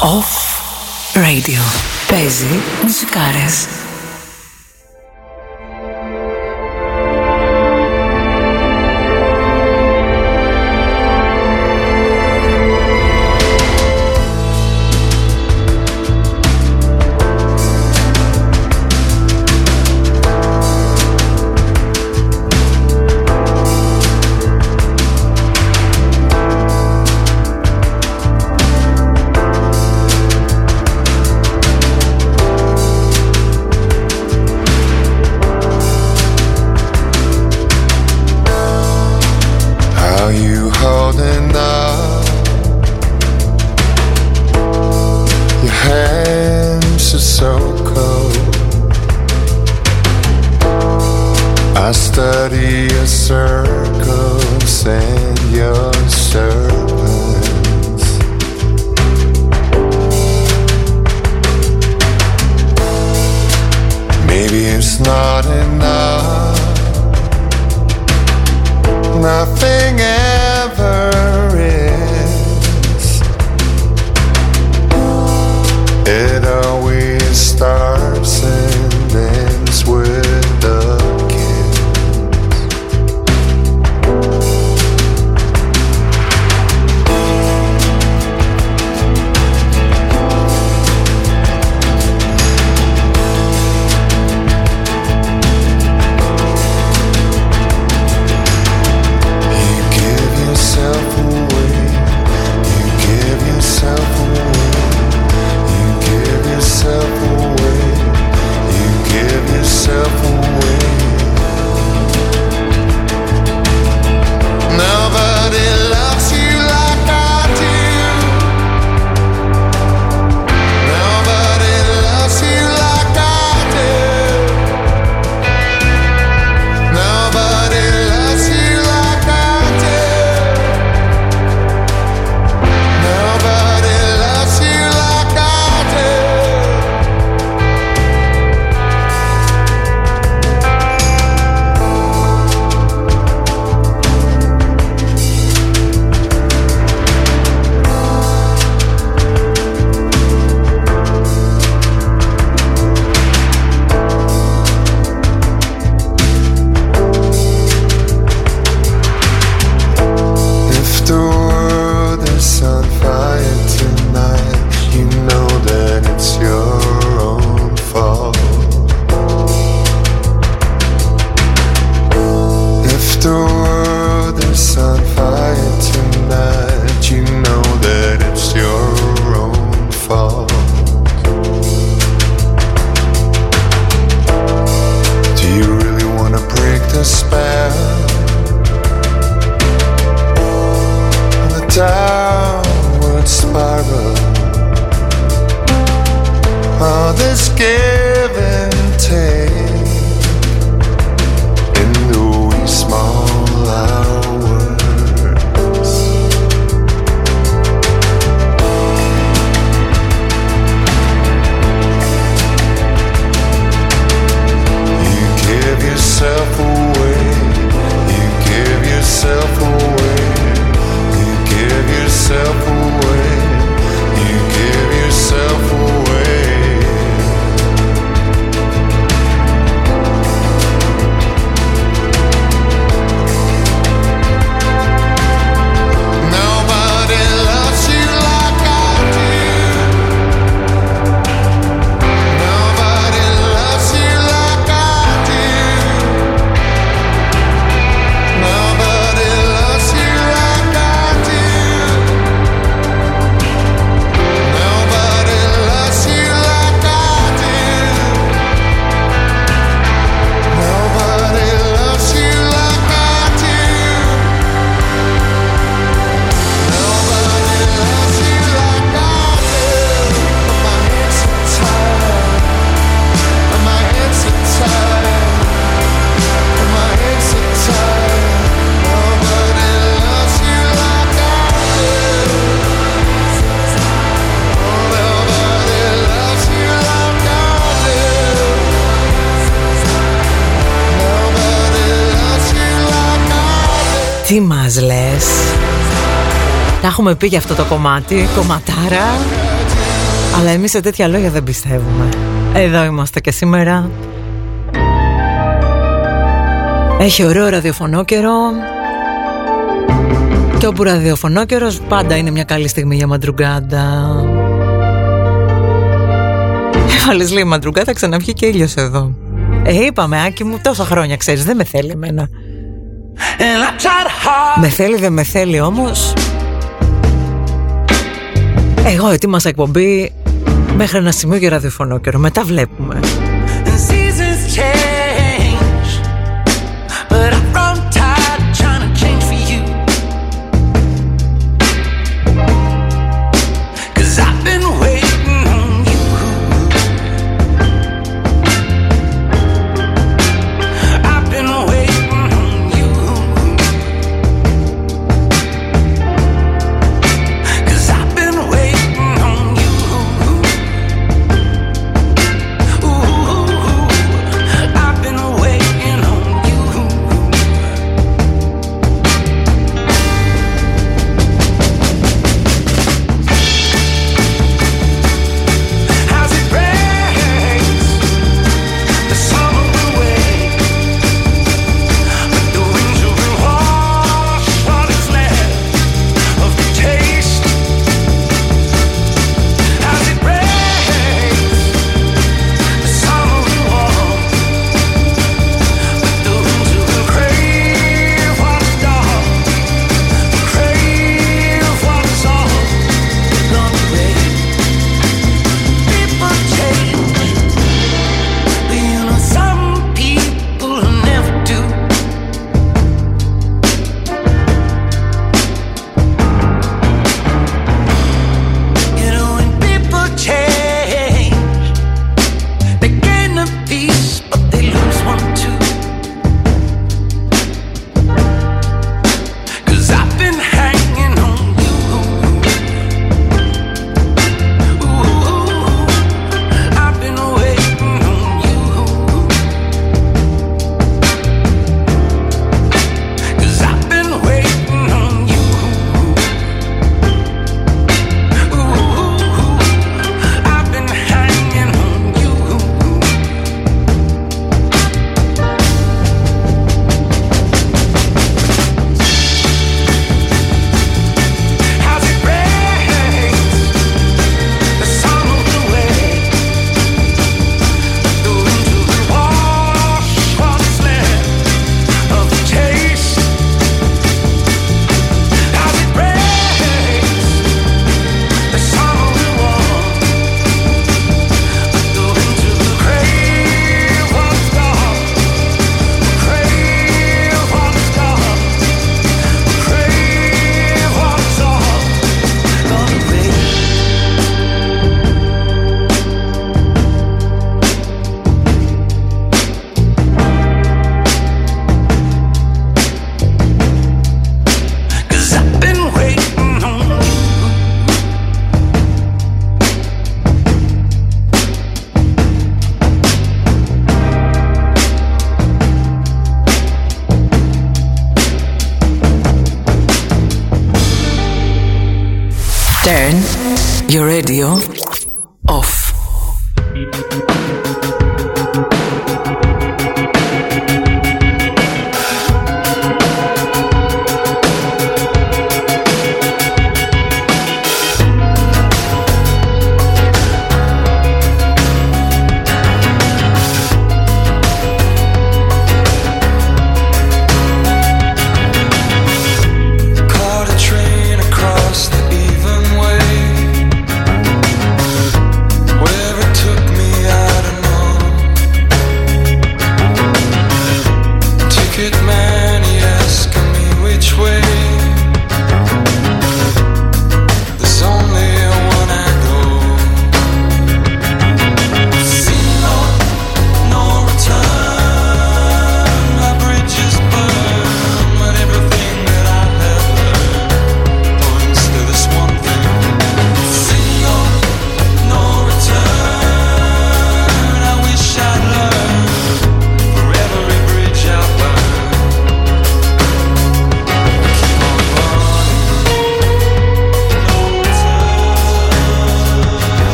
Off Radio. Παίζει μουσικάρες. Έχουμε πει για αυτό το κομμάτι Κομματάρα. Αλλά εμείς σε τέτοια λόγια δεν πιστεύουμε. Εδώ είμαστε και σήμερα. Έχει ωραίο ραδιοφωνό καιρό Και όπου ραδιοφωνό καιρός πάντα είναι μια καλή στιγμή για μαντρουγκάντα. Έβαλες λίγο μαντρουγκά θα ξαναβγεί και ήλιος εδώ. Ε είπαμε Άκη μου τόσα χρόνια ξέρεις δεν με θέλει εμένα. Με θέλει δεν με θέλει όμως Εγώ ετοίμασα εκπομπή Μέχρι ένα σημείο για ραδιοφωνό καιρό. Μετά βλέπουμε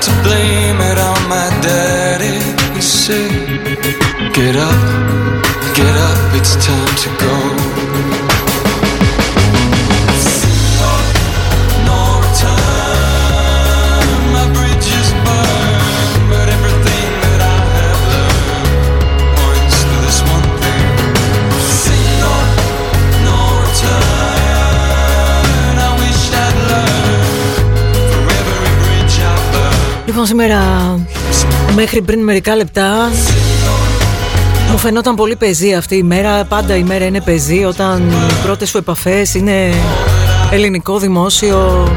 to blame μέχρι πριν μερικά λεπτά μου φαινόταν πολύ πεζή αυτή η μέρα. Πάντα η μέρα είναι πεζή όταν οι πρώτες σου επαφές είναι ελληνικό δημόσιο,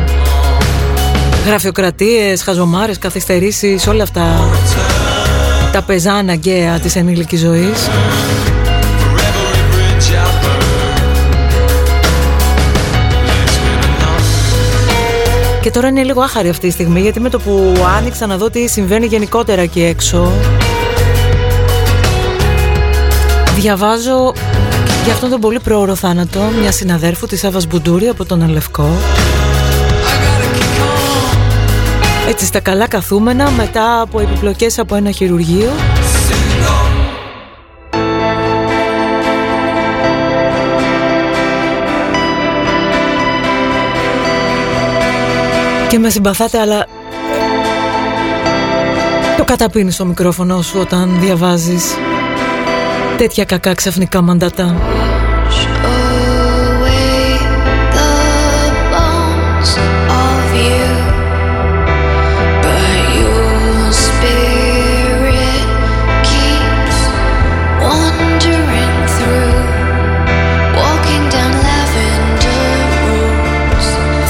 γραφειοκρατίες, χαζομάρες, καθυστερήσεις, όλα αυτά τα πεζά αναγκαία της ενήλικης ζωής. Και τώρα είναι λίγο άχαρη αυτή η στιγμή γιατί με το που άνοιξα να δω τι συμβαίνει γενικότερα εκεί έξω Διαβάζω για αυτόν τον πολύ πρόωρο θάνατο μια συναδέρφου της Εύας Μπουντούρη από τον Ελευκό Έτσι στα καλά καθούμενα μετά από επιπλοκές από ένα χειρουργείο Και με συμπαθάτε αλλά Το καταπίνεις στο μικρόφωνο σου όταν διαβάζεις Τέτοια κακά ξαφνικά μαντατά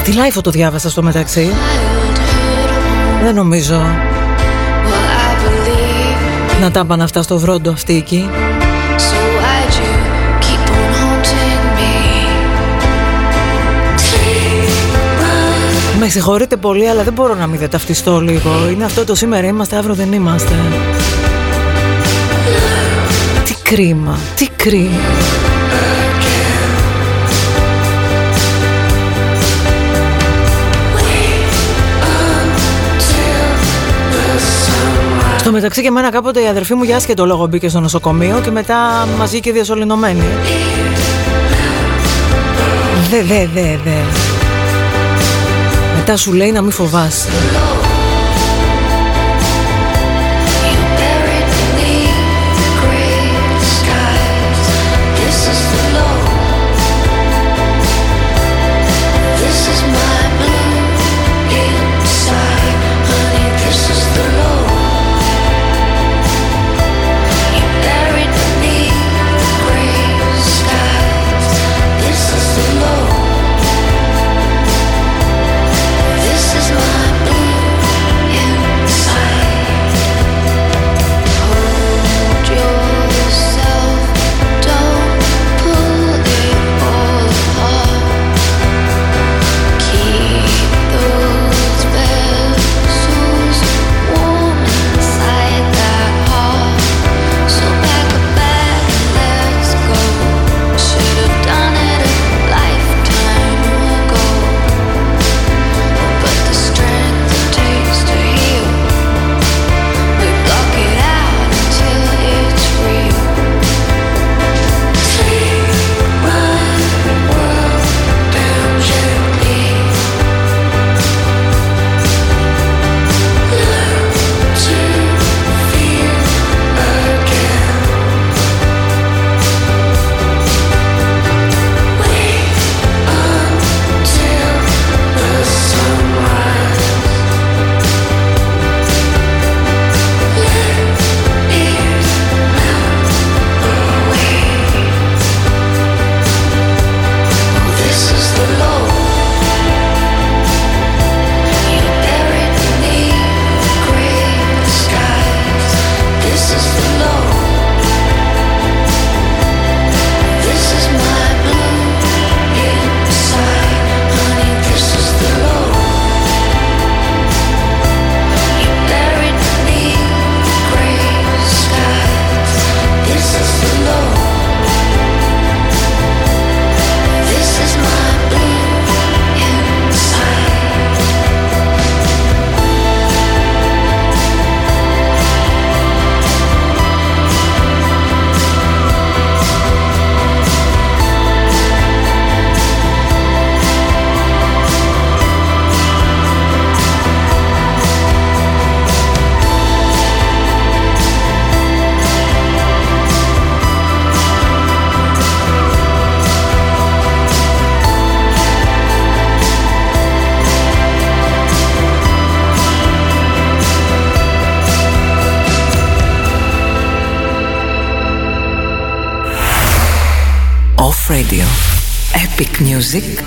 roads, Στη live το διάβασα στο μεταξύ; Childhood home. Δεν νομίζω Well, I believe, να τα πάνε αυτά στο βρόντο αυτή εκεί so why'd you keep on haunting me? Take my Με συγχωρείτε πολύ αλλά δεν μπορώ να μην δεν ταυτιστώ λίγο Είναι αυτό το σήμερα είμαστε αύριο δεν είμαστε Τι κρίμα, τι κρίμα Στο μεταξύ και εμένα κάποτε η αδερφή μου για άσχετο λόγο μπήκε στο νοσοκομείο και μετά μας βγήκε διασωληνωμένη. Δε, δε, δε, δε. Μετά σου λέει να μην φοβάσαι.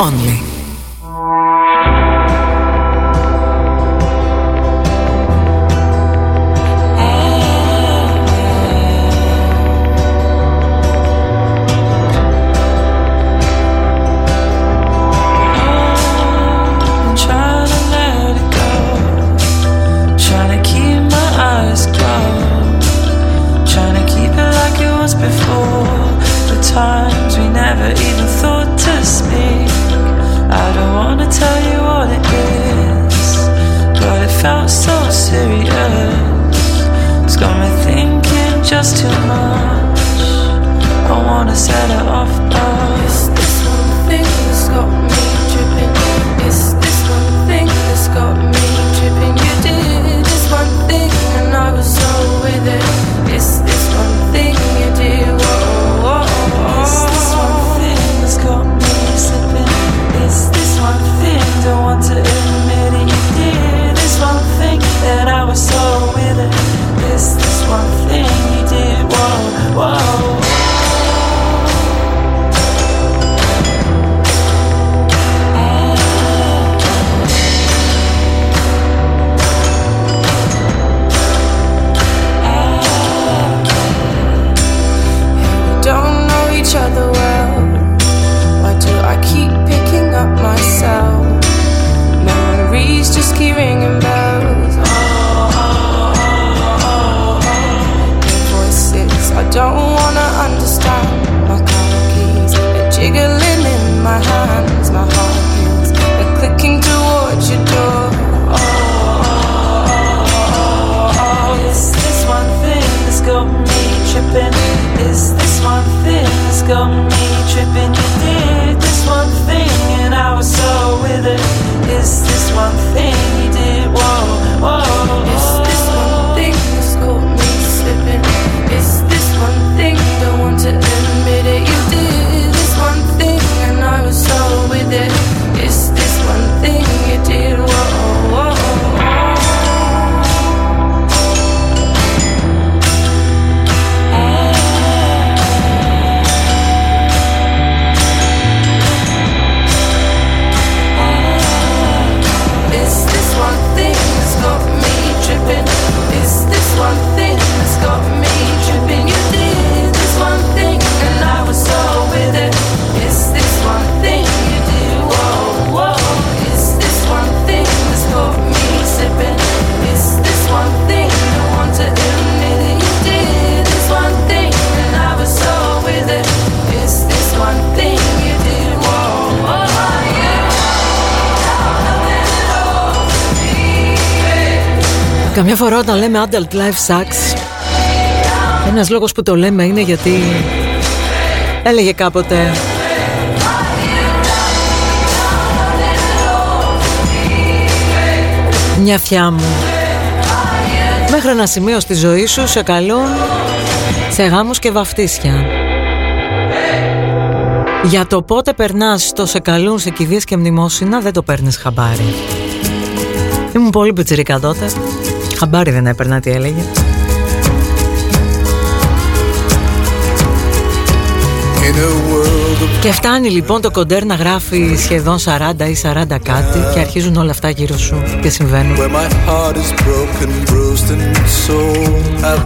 only. Life Sucks. Ένας λόγος που το λέμε είναι γιατί έλεγε κάποτε Μια φιά μου Μέχρι ένα σημείο στη ζωή σου σε καλούν σε γάμους και βαφτίσια για το πότε περνάς το σε καλούν σε κηδείες και μνημόσυνα δεν το παίρνεις χαμπάρι. Ήμουν πολύ πιτσιρίκα τότε. Χαμπάρι δεν έπαιρνα τι έλεγε. Και φτάνει λοιπόν το κοντέρ να γράφει σχεδόν 40 ή 40 κάτι και αρχίζουν όλα αυτά γύρω σου και συμβαίνουν.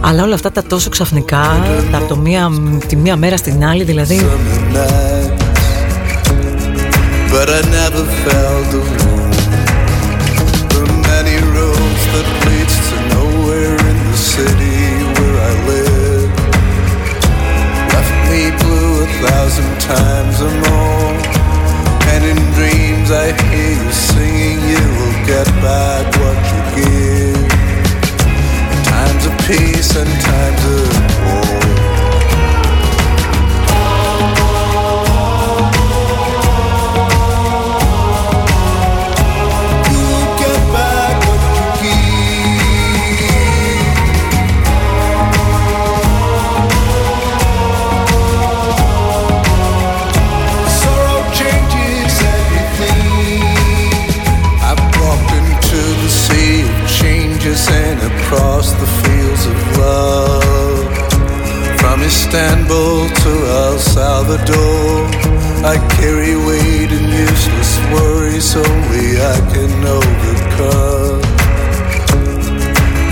Αλλά όλα αυτά τα τόσο ξαφνικά, τα από μία, τη μία μέρα στην άλλη δηλαδή. thousand times or more. And in dreams I hear you singing, you will get back what you give. In times of peace and times of the door. I carry weight and useless worries only I can overcome.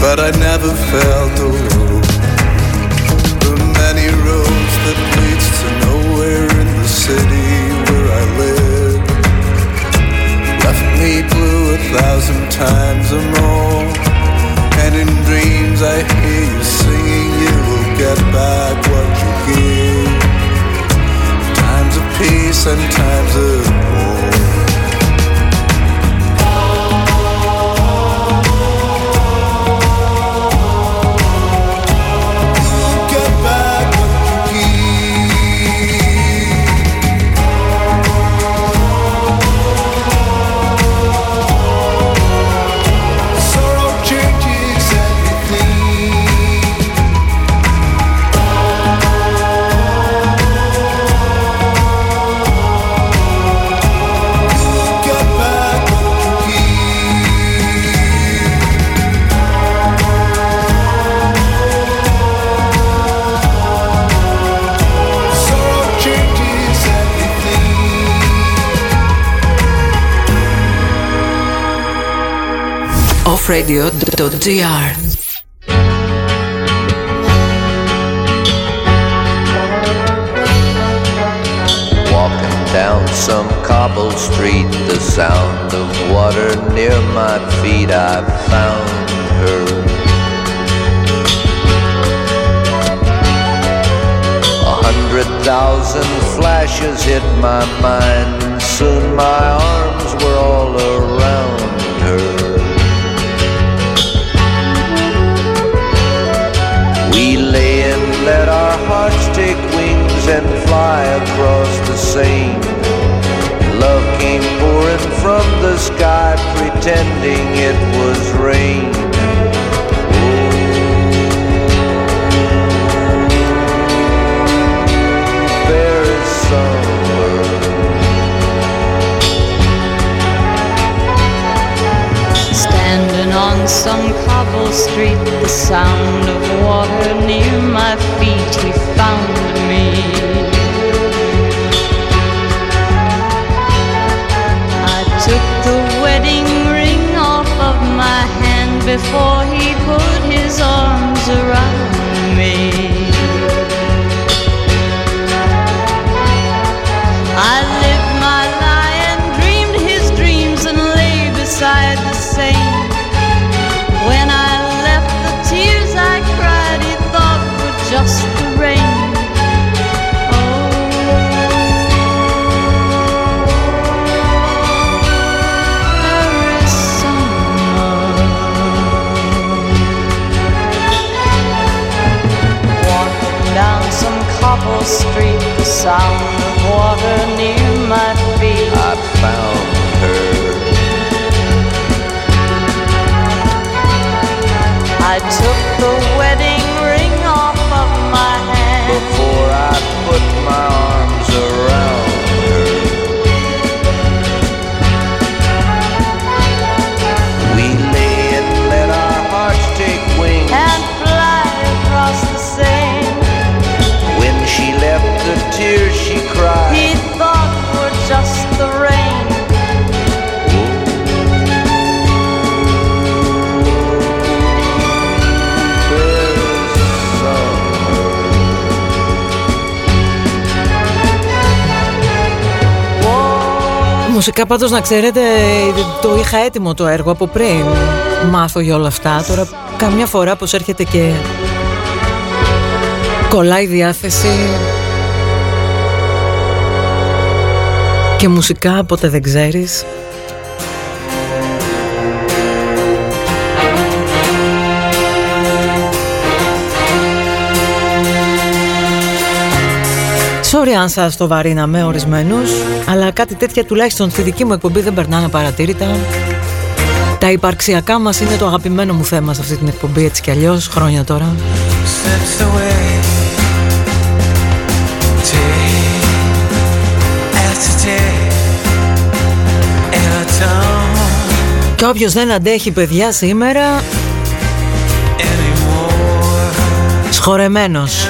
But I never felt alone. The many roads that leads to nowhere in the city where I live left me blue a thousand times or more. And in dreams I hear you singing, you will get back sometimes the Walking down some cobble street, the sound of water near my feet, I found her. A hundred thousand flashes hit my mind, soon my arms were all around let our hearts take wings and fly across the Seine. Love came pouring from the sky, pretending it was rain. On some cobble street, the sound of water near my feet, he found me. I took the wedding ring off of my hand before he put his arms around me. Street, the sound of water near my feet. I found her. I took Μουσικά πάντως να ξέρετε το είχα έτοιμο το έργο από πριν μάθω για όλα αυτά. Τώρα καμιά φορά πως έρχεται και κολλάει η διάθεση. Και μουσικά ποτέ δεν ξέρεις Sorry αν σας το βαρύναμε ορισμένους Αλλά κάτι τέτοια τουλάχιστον στη δική μου εκπομπή δεν περνάνε παρατήρητα Τα υπαρξιακά μας είναι το αγαπημένο μου θέμα σε αυτή την εκπομπή έτσι κι αλλιώς χρόνια τώρα. Slips away day after day in a town Και όποιος δεν αντέχει παιδιά σήμερα anymore, Σχορεμένος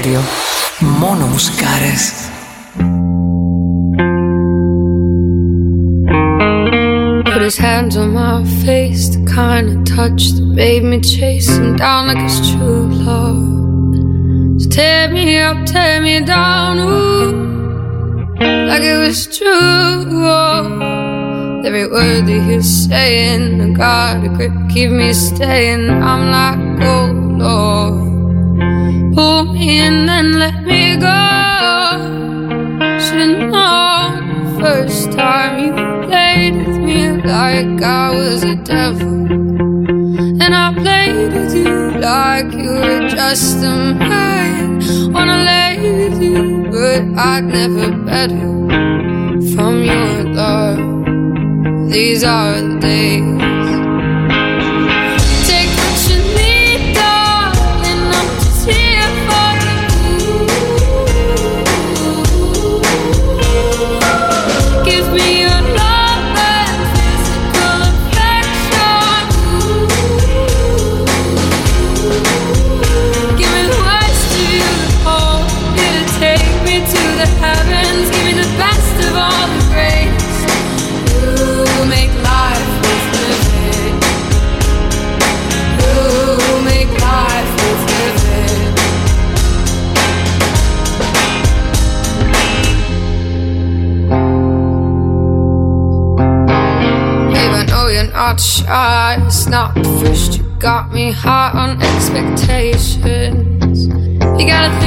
Radio. Μόνο μουσικάρες. Put his hands on my face, the kind of touch that made me chase him down like it's true love. So tear me up, tear me down, ooh, like it was true. Every word that he's saying, I got a grip, keep me staying. I'm like, like I was a devil. And I played with you like you were just a man. Wanna lay with you, but I'd never better from your love. These are the days. It's not the first you got me high on expectations. You got a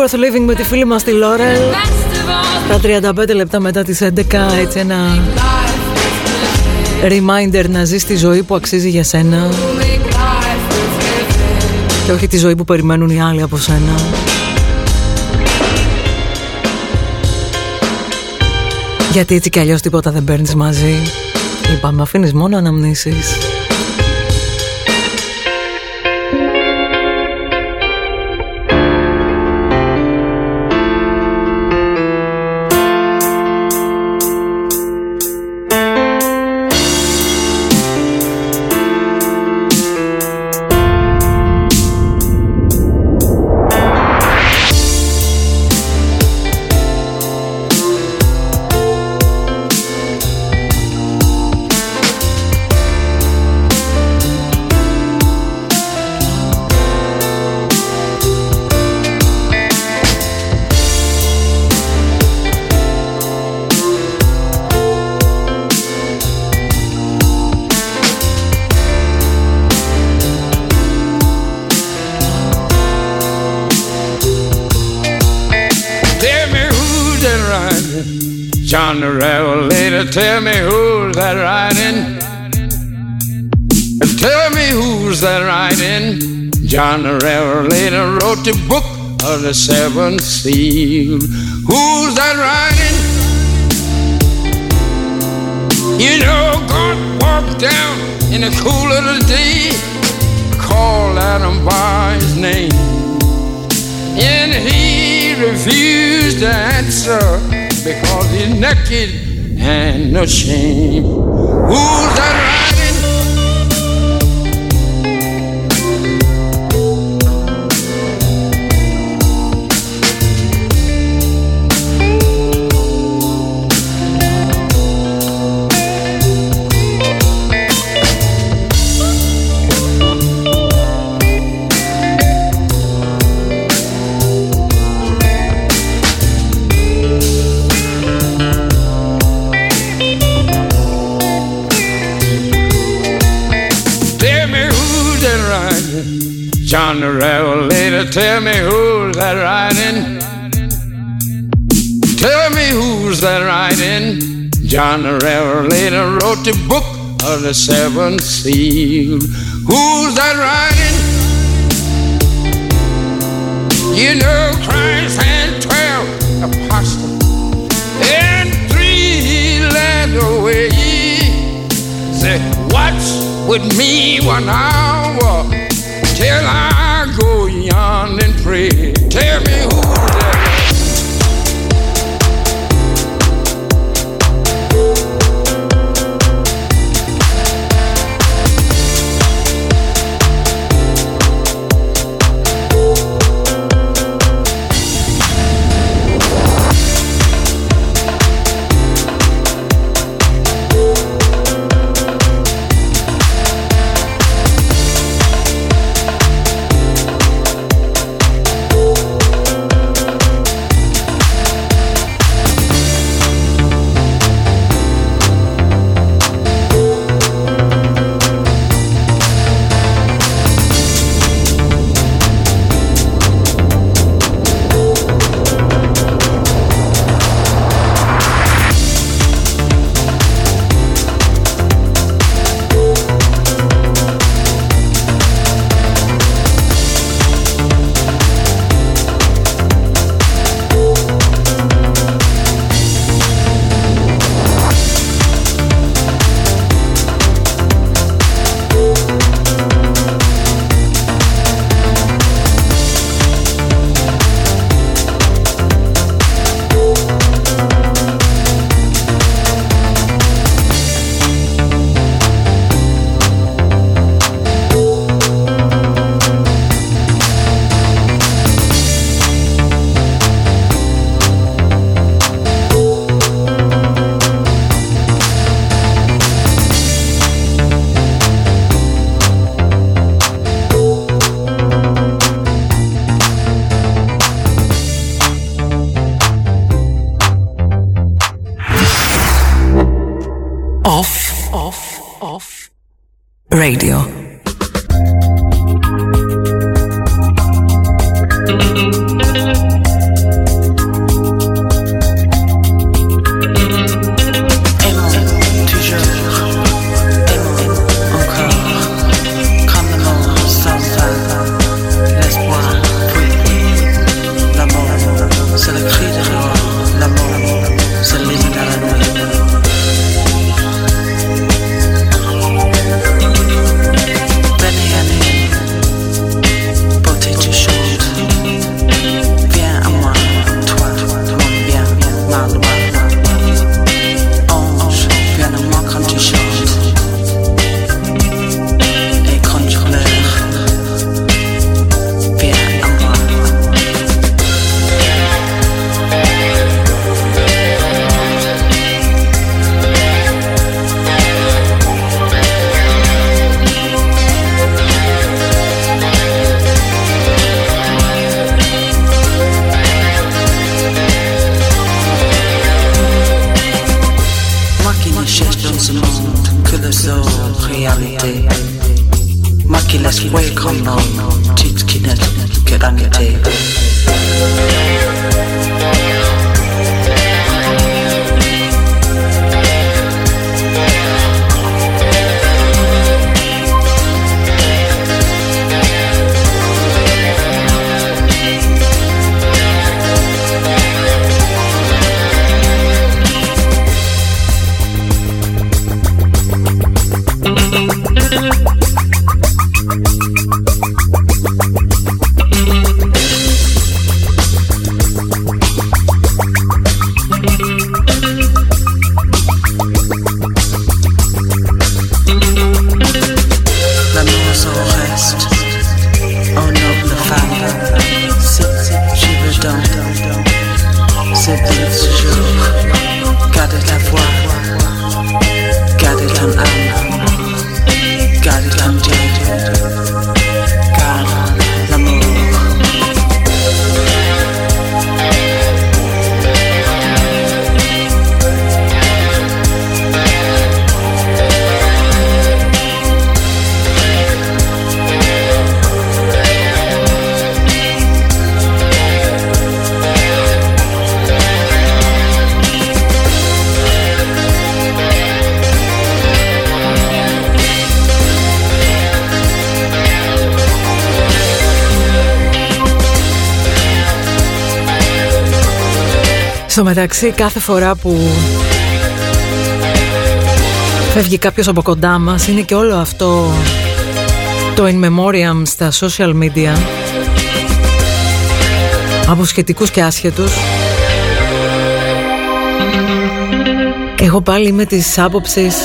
Worth Living με τη φίλη μας τη Λόρελ. best of all Τα 35 λεπτά μετά τις 11 έτσι ένα life worth living. reminder να ζεις τη ζωή που αξίζει για σένα Make life worth living. και όχι τη ζωή που περιμένουν οι άλλοι από σένα. Γιατί έτσι κι αλλιώς τίποτα δεν παίρνεις μαζί. Είπαμε, αφήνεις μόνο αναμνήσεις. Seal. Who's that riding? You know, God walked down in the cool of the day, called Adam by his name, and he refused to answer because he's naked and ashamed. Who's that riding? Tell me who's that riding? Tell me who's that riding? John the Revelator wrote the book of the seventh seal. Who's that riding? You know Christ and twelve apostles and three led away. Say, watch with me one hour till I beyond and pray. Tell me who. Off, off, off. Radio. Στο μεταξύ κάθε φορά που φεύγει κάποιος από κοντά μας είναι και όλο αυτό το in memoriam στα social media. Από σχετικούς και άσχετους. Εγώ πάλι είμαι της άποψης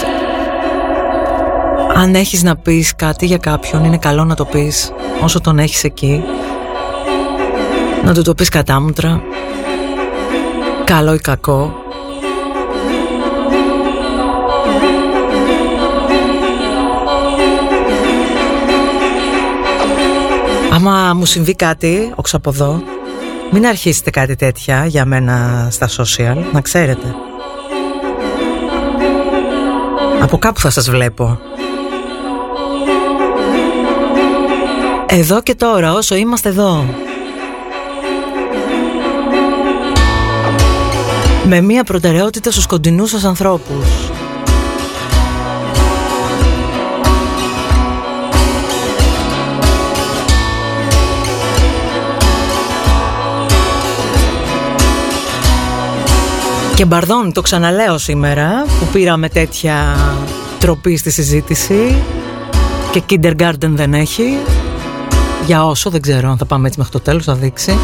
αν έχεις να πεις κάτι για κάποιον είναι καλό να το πεις όσο τον έχεις εκεί. Να του το πεις κατάμουτρα καλό ή κακό Άμα μου συμβεί κάτι, όξω από εδώ, μην αρχίσετε κάτι τέτοια για μένα στα social, να ξέρετε. Από κάπου θα σας βλέπω. Εδώ και τώρα, όσο είμαστε εδώ. Με μία προτεραιότητα στους κοντινούς σας ανθρώπους. Και μπαρδόν, το ξαναλέω σήμερα που πήραμε τέτοια τροπή στη συζήτηση και kindergarten δεν έχει για όσο δεν ξέρω αν θα πάμε έτσι μέχρι το τέλος θα δείξει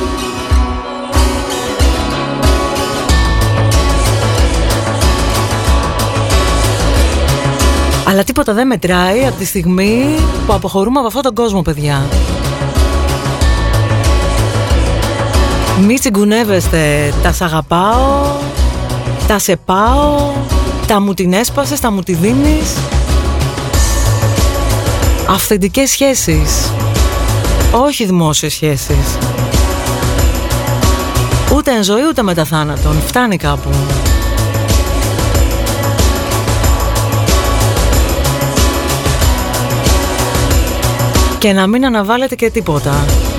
τίποτα δεν μετράει από τη στιγμή που αποχωρούμε από αυτόν τον κόσμο παιδιά Μη τσιγκουνεύεστε, τα σ' αγαπάω, τα σε πάω, τα μου την έσπασες, τα μου τη δίνεις. Αυθεντικές σχέσεις, όχι δημόσιες σχέσεις. Ούτε εν ζωή ούτε μετά θάνατον, φτάνει κάπου. Και να μην αναβάλλετε και τίποτα.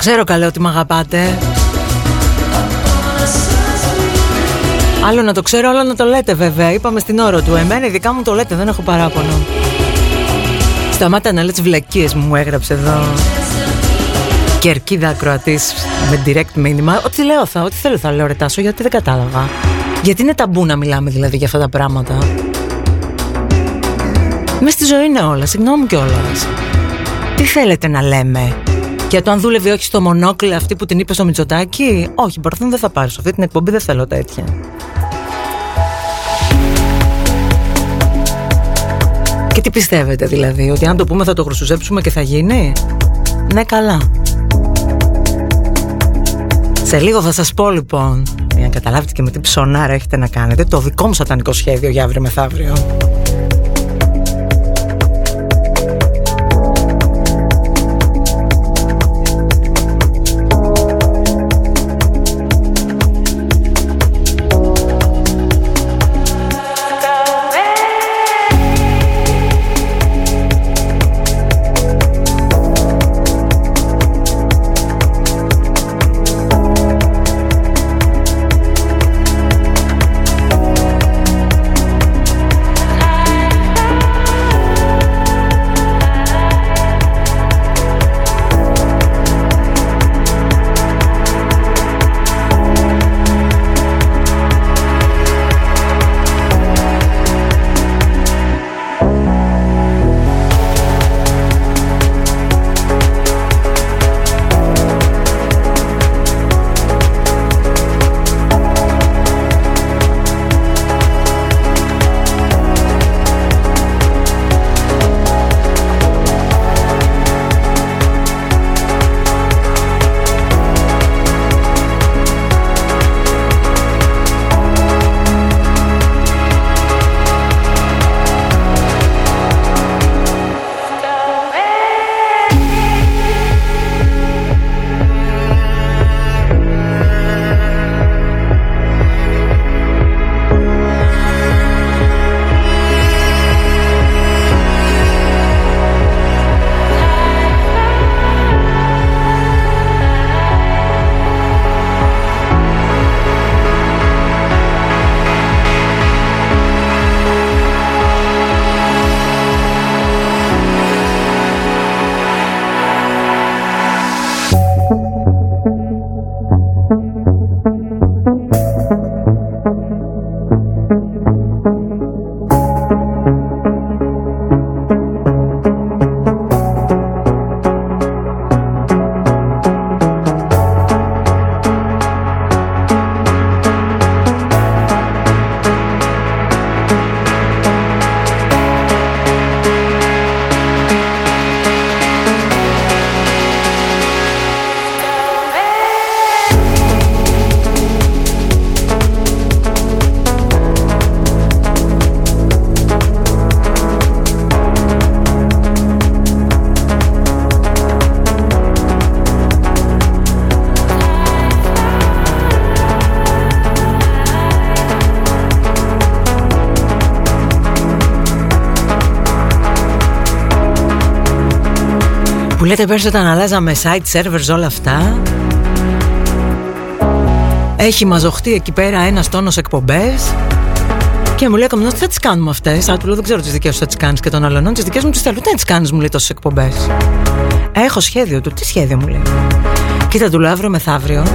Ξέρω καλό ότι με αγαπάτε. Άλλο να το ξέρω, άλλο να το λέτε βέβαια. Είπαμε στην ώρα του. Εμένα ειδικά μου το λέτε, δεν έχω παράπονο. Σταμάτα να λες βλακίες μου έγραψε εδώ. Κερκίδα ακροατής με direct μήνυμα. Ό,τι λέω θα, ό,τι θέλω θα λέω ρε Τάσο, γιατί δεν κατάλαβα. Γιατί είναι ταμπού να μιλάμε δηλαδή για αυτά τα πράγματα. Μες στη ζωή είναι όλα, συγγνώμη κιόλας. Τι θέλετε να λέμε; Για το αν δούλευε όχι στο μονόκλι αυτή που την είπε στο Μητσοτάκι. Όχι, Παρθούν δεν θα πάρεις. Σε αυτή την εκπομπή δεν θέλω τέτοια. Και τι πιστεύετε δηλαδή, ότι αν το πούμε θα το χρυσουζέψουμε και θα γίνει; Ναι, καλά. Σε λίγο θα σας πω λοιπόν, για να καταλάβετε και με τι ψωνάρα έχετε να κάνετε, το δικό μου σατανικό σχέδιο για αύριο μεθαύριο. Που λέτε πέρσι όταν αλλάζαμε site, servers, όλα αυτά Έχει μαζοχτεί εκεί πέρα ένας τόνος εκπομπές και μου λέει ο τι θα τις κάνουμε αυτές. Α, του λέω δεν ξέρω τις δικές σου θα τις κάνεις και των άλλων. Τις δικές μου τις θέλω. Τι θα τις κάνεις, μου λέει τόσες εκπομπές. Έχω σχέδιο του. Τι σχέδιο μου λέει. Κοίτα, του λέω αύριο μεθαύριο.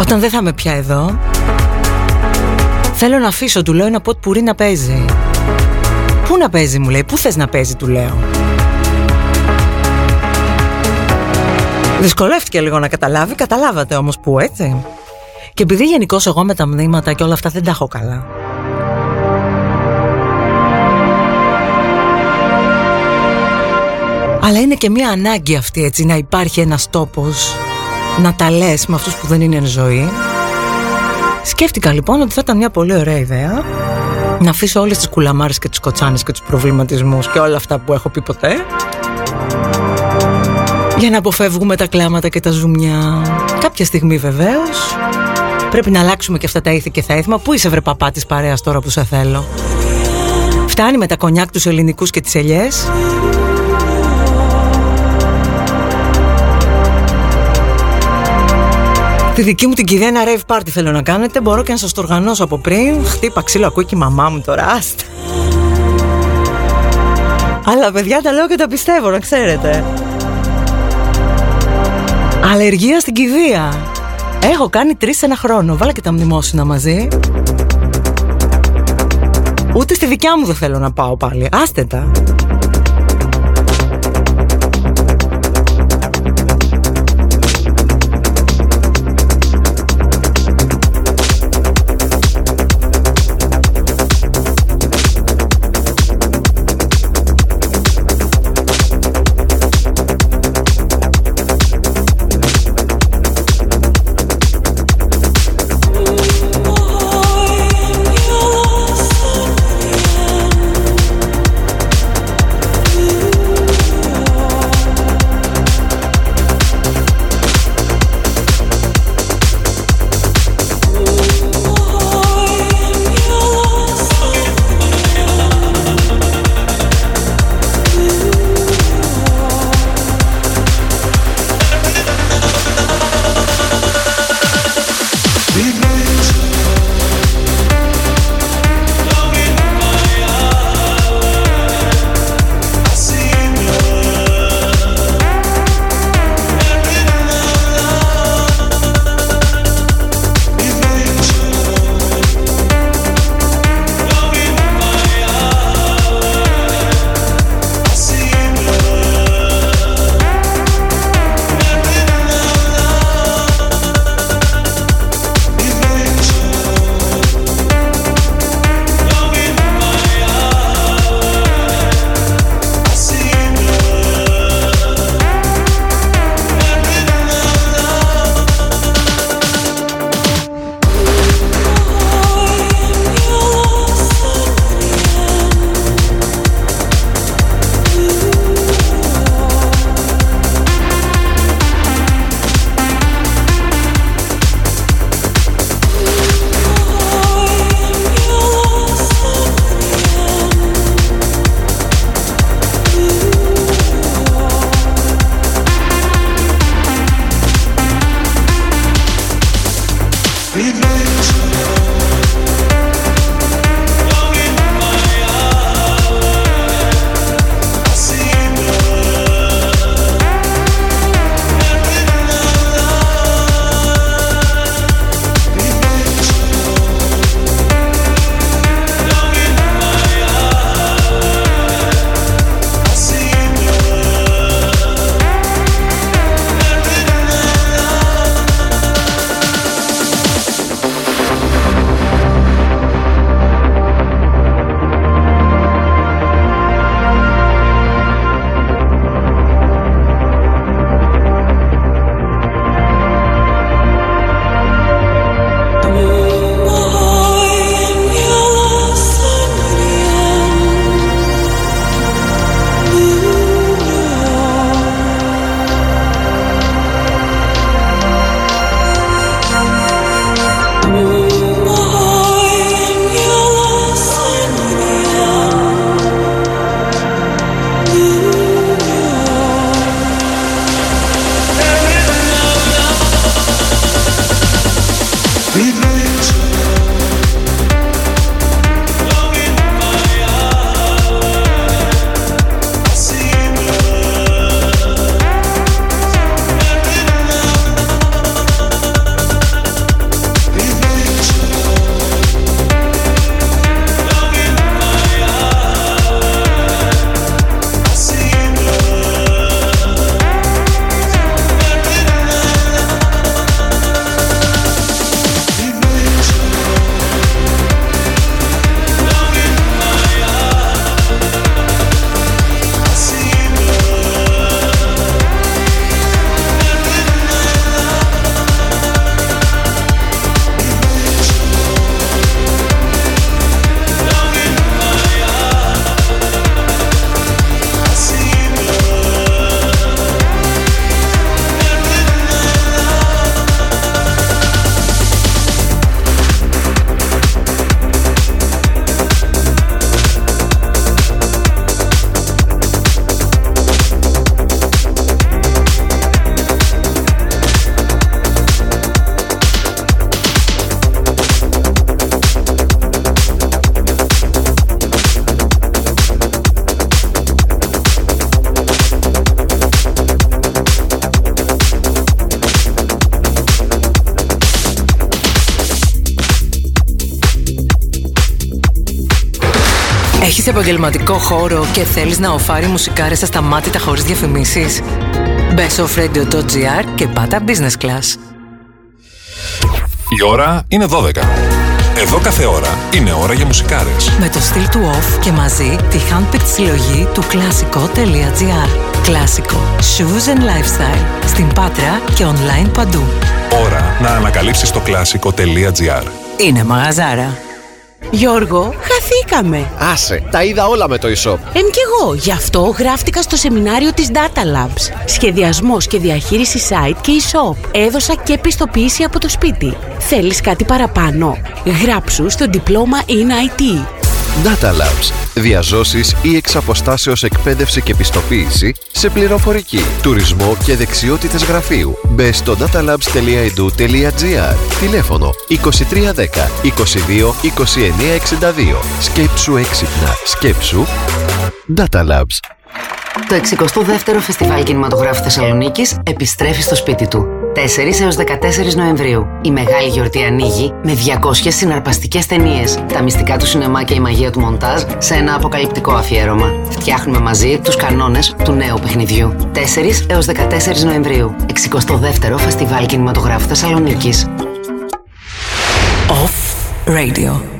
Όταν δεν θα είμαι πια εδώ, θέλω να αφήσω, του λέω, ένα ποτ πουρί να παίζει. Πού να παίζει, μου λέει, πού θες να παίζει, του λέω. Δυσκολεύτηκε λίγο να καταλάβει, καταλάβατε όμως που έτσι. Και επειδή γενικώς εγώ με τα μνήματα και όλα αυτά δεν τα έχω καλά. Αλλά είναι και μια ανάγκη αυτή έτσι να υπάρχει ένας τόπος να τα λες με αυτούς που δεν είναι εν ζωή. Σκέφτηκα λοιπόν ότι θα ήταν μια πολύ ωραία ιδέα να αφήσω όλες τις κουλαμάρες και τις κοτσάνες και τους προβληματισμούς και όλα αυτά που έχω πει ποτέ για να αποφεύγουμε τα κλάματα και τα ζουμιά. Κάποια στιγμή βεβαίως Πρέπει να αλλάξουμε και αυτά τα ήθη και θα έθιμα. Πού είσαι βρε παπά της παρέας τώρα που σε θέλω. Φτάνει με τα κονιάκ τους ελληνικούς και τις ελιές. Τη δική μου την κηδεία ένα rave party θέλω να κάνετε. Μπορώ και να σας το οργανώσω από πριν. Χτύπα ξύλο, ακούει και η μαμά μου τώρα. Άστα. Αλλά παιδιά τα λέω και τα πιστεύω, να ξέρετε. Αλλεργία στην κηδεία. Έχω κάνει τρεις ένα χρόνο. Βάλε και τα μνημόσυνα μαζί. Ούτε στη δικιά μου δεν θέλω να πάω πάλι. Άστε τα. Επαγγελματικό χώρο και θέλεις να οφάρει μουσικάρες ασταμάτητα χωρίς διαφημίσεις; Μπες στο offradio.gr και πάτα business class. Η ώρα είναι 12. Εδώ κάθε ώρα είναι ώρα για μουσικάρες. Με το στυλ του off και μαζί τη handpicked συλλογή του κλασικό.gr. Κλασικό. Shoes and lifestyle. Στην Πάτρα και online παντού. Ώρα να ανακαλύψεις το κλασικό.gr. Είναι μαγαζάρα. Γιώργο, χαθήκαμε. Άσε, τα είδα όλα με το e-shop. Εν κι εγώ, γι' αυτό γράφτηκα στο σεμινάριο της Data Labs. Σχεδιασμός και διαχείριση site και e-shop. Έδωσα και πιστοποίηση από το σπίτι. Θέλεις κάτι παραπάνω; Γράψου στο διπλώμα in IT. Data Labs. Διαζώσεις ή εξ αποστάσεως εκπαίδευση και πιστοποίηση σε πληροφορική, τουρισμό και δεξιότητες γραφείου. Μπε στο datalabs.edu.gr Τηλέφωνο 2310 22 29 62 Σκέψου έξυπνα. Σκέψου Data Labs. Το 62ο Φεστιβάλ Κινηματογράφου Θεσσαλονίκης επιστρέφει στο σπίτι του. 4 έως 14 Νοεμβρίου. Η μεγάλη γιορτή ανοίγει με 200 συναρπαστικές ταινίες, τα μυστικά του σινεμά και η μαγεία του μοντάζ σε ένα αποκαλυπτικό αφιέρωμα. Φτιάχνουμε μαζί τους κανόνες του νέου παιχνιδιού. 4 έως 14 Νοεμβρίου. 62ο Φεστιβάλ Κινηματογράφου Θεσσαλονίκης. Off Radio.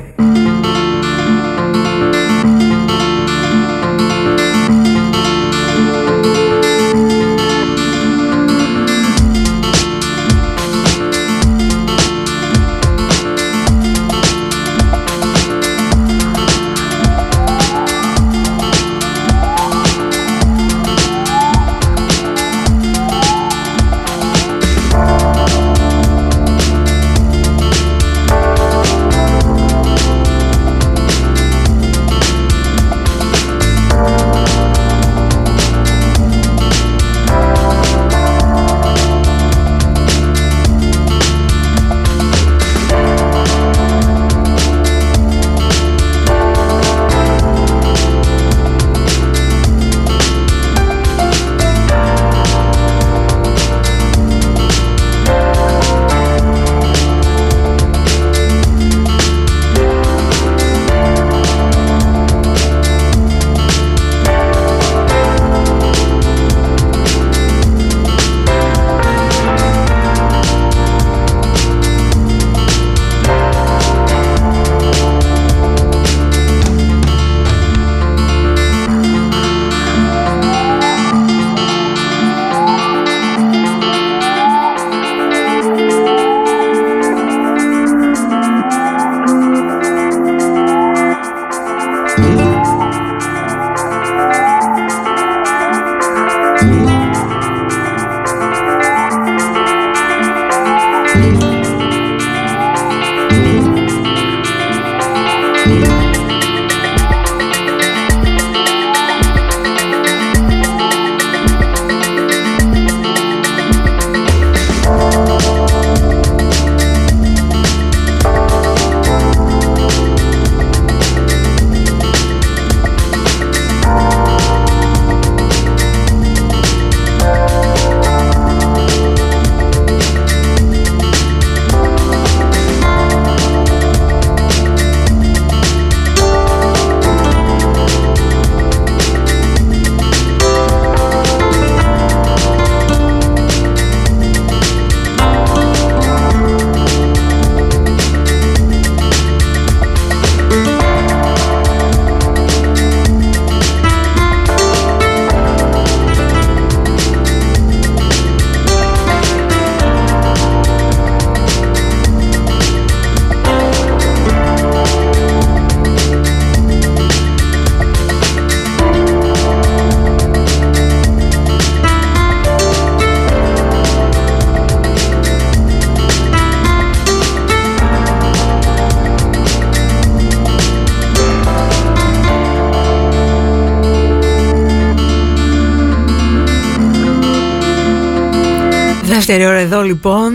δεύτερη ώρα εδώ λοιπόν.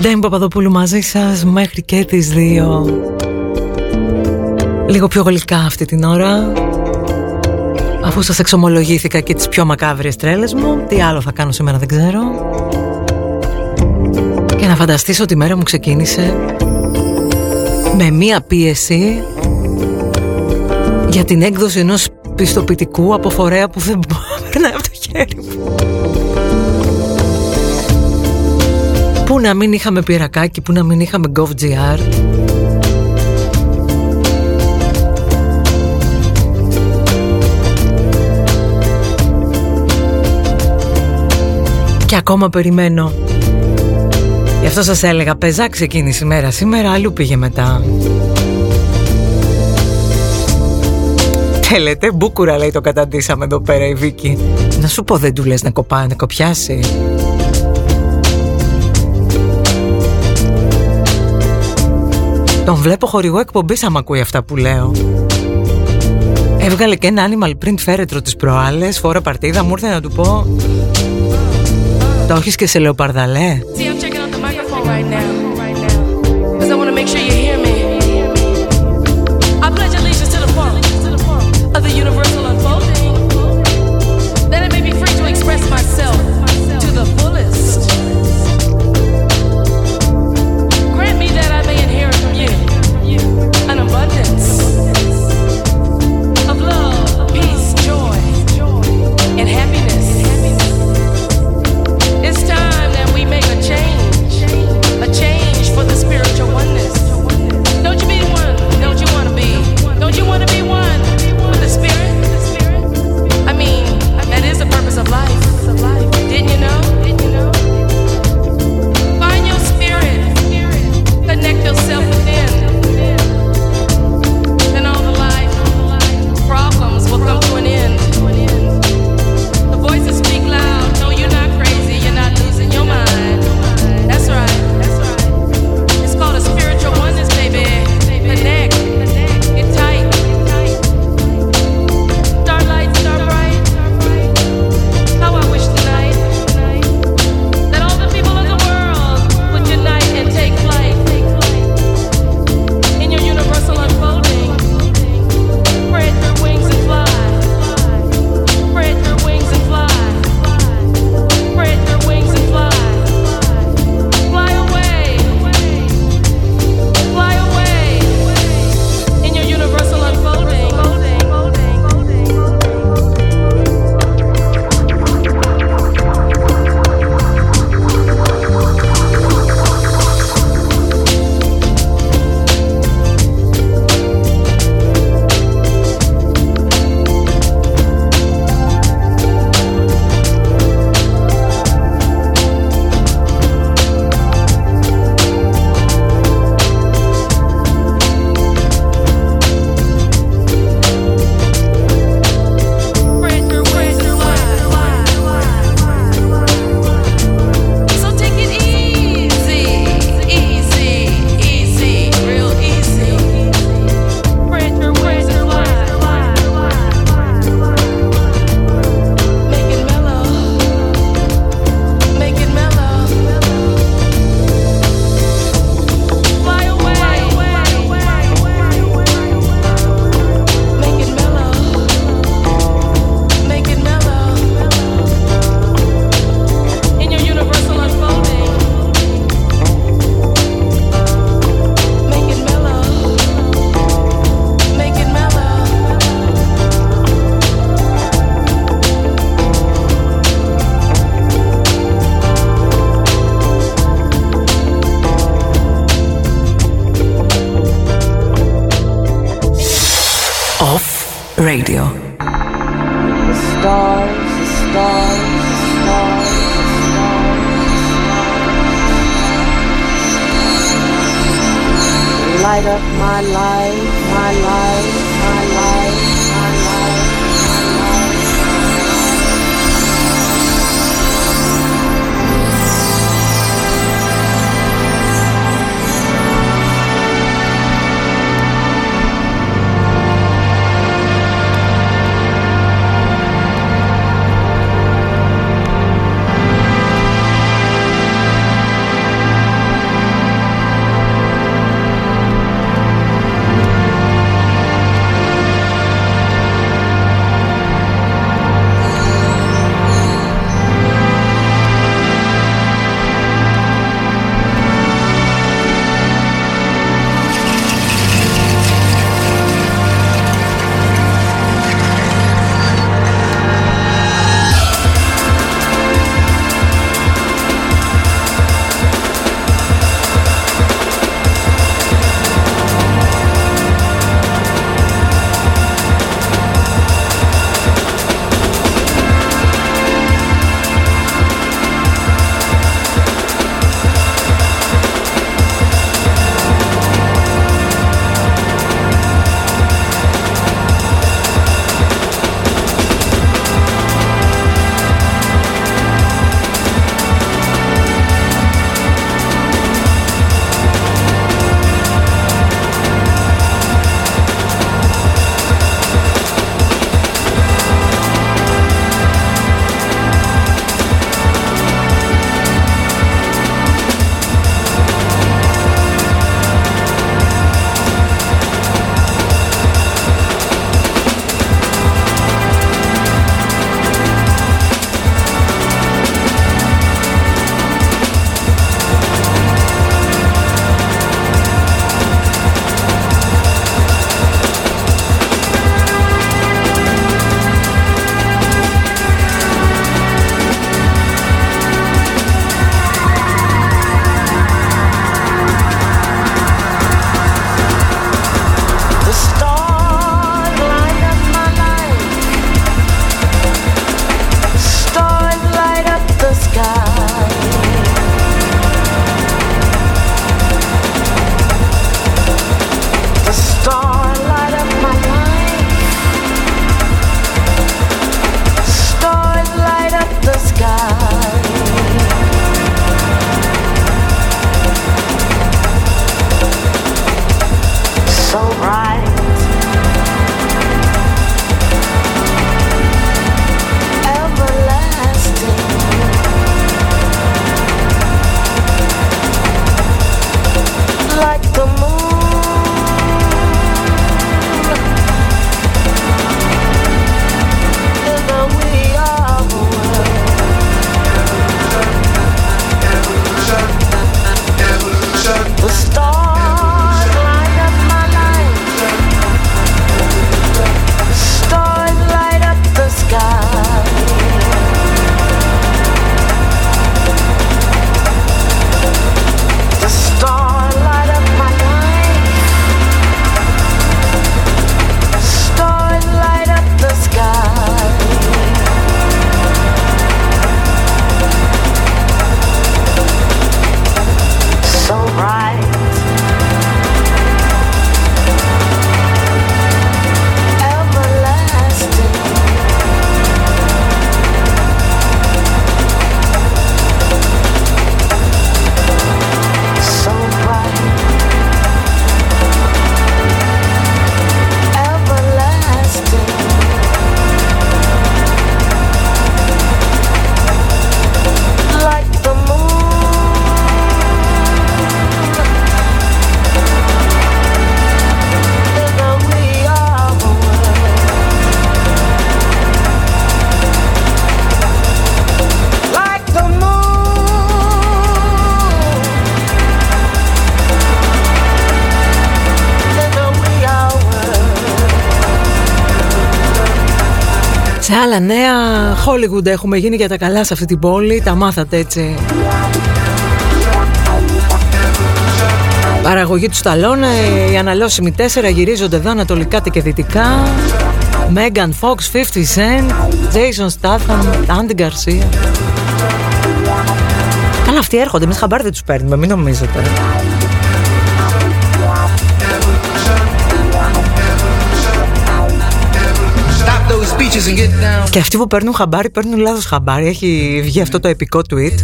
Ντέμι Παπαδοπούλου μαζί σας μέχρι και τις δύο, Λίγο πιο γλυκά αυτή την ώρα. Αφού σας εξομολογήθηκα και τις πιο μακάβριες τρέλες μου Τι άλλο θα κάνω σήμερα δεν ξέρω. Και να φανταστείς ότι η μέρα μου ξεκίνησε Με μία πίεση Για την έκδοση ενός πιστοποιητικού από φορέα που δεν μπορεί να το χέρι μου. Πού να μην είχαμε πυρακάκι, πού να μην είχαμε GovGR. Και ακόμα περιμένω. Γι' αυτό σας έλεγα, πεζά ξεκίνησε η μέρα σήμερα, αλλού πήγε μετά. Θέλετε, μπούκουρα λέει το καταντήσαμε εδώ πέρα η Βίκη. Να σου πω δεν του λες να κοπά, να κοπιάσει. Τον βλέπω χορηγό εκπομπής άμα ακούει αυτά που λέω. Έβγαλε και ένα animal print φέρετρο τις προάλλες, φόρα παρτίδα, μου ήρθε να του πω... Το έχεις και σε λεοπαρδαλέ; Hollywood έχουμε γίνει για τα καλά σε αυτή την πόλη, τα μάθατε έτσι. Παραγωγή του Σταλόνε, οι αναλώσιμοι τέσσερα γυρίζονται εδώ ανατολικά και δυτικά. Megan Fox, 50 Cent, Jason Statham, Andy Garcia. Καλά, αυτοί έρχονται, εμείς χαμπάρι δεν τους παίρνουμε, μην νομίζετε. Και αυτοί που παίρνουν χαμπάρι παίρνουν λάθος χαμπάρι. Έχει βγει αυτό το επικό tweet.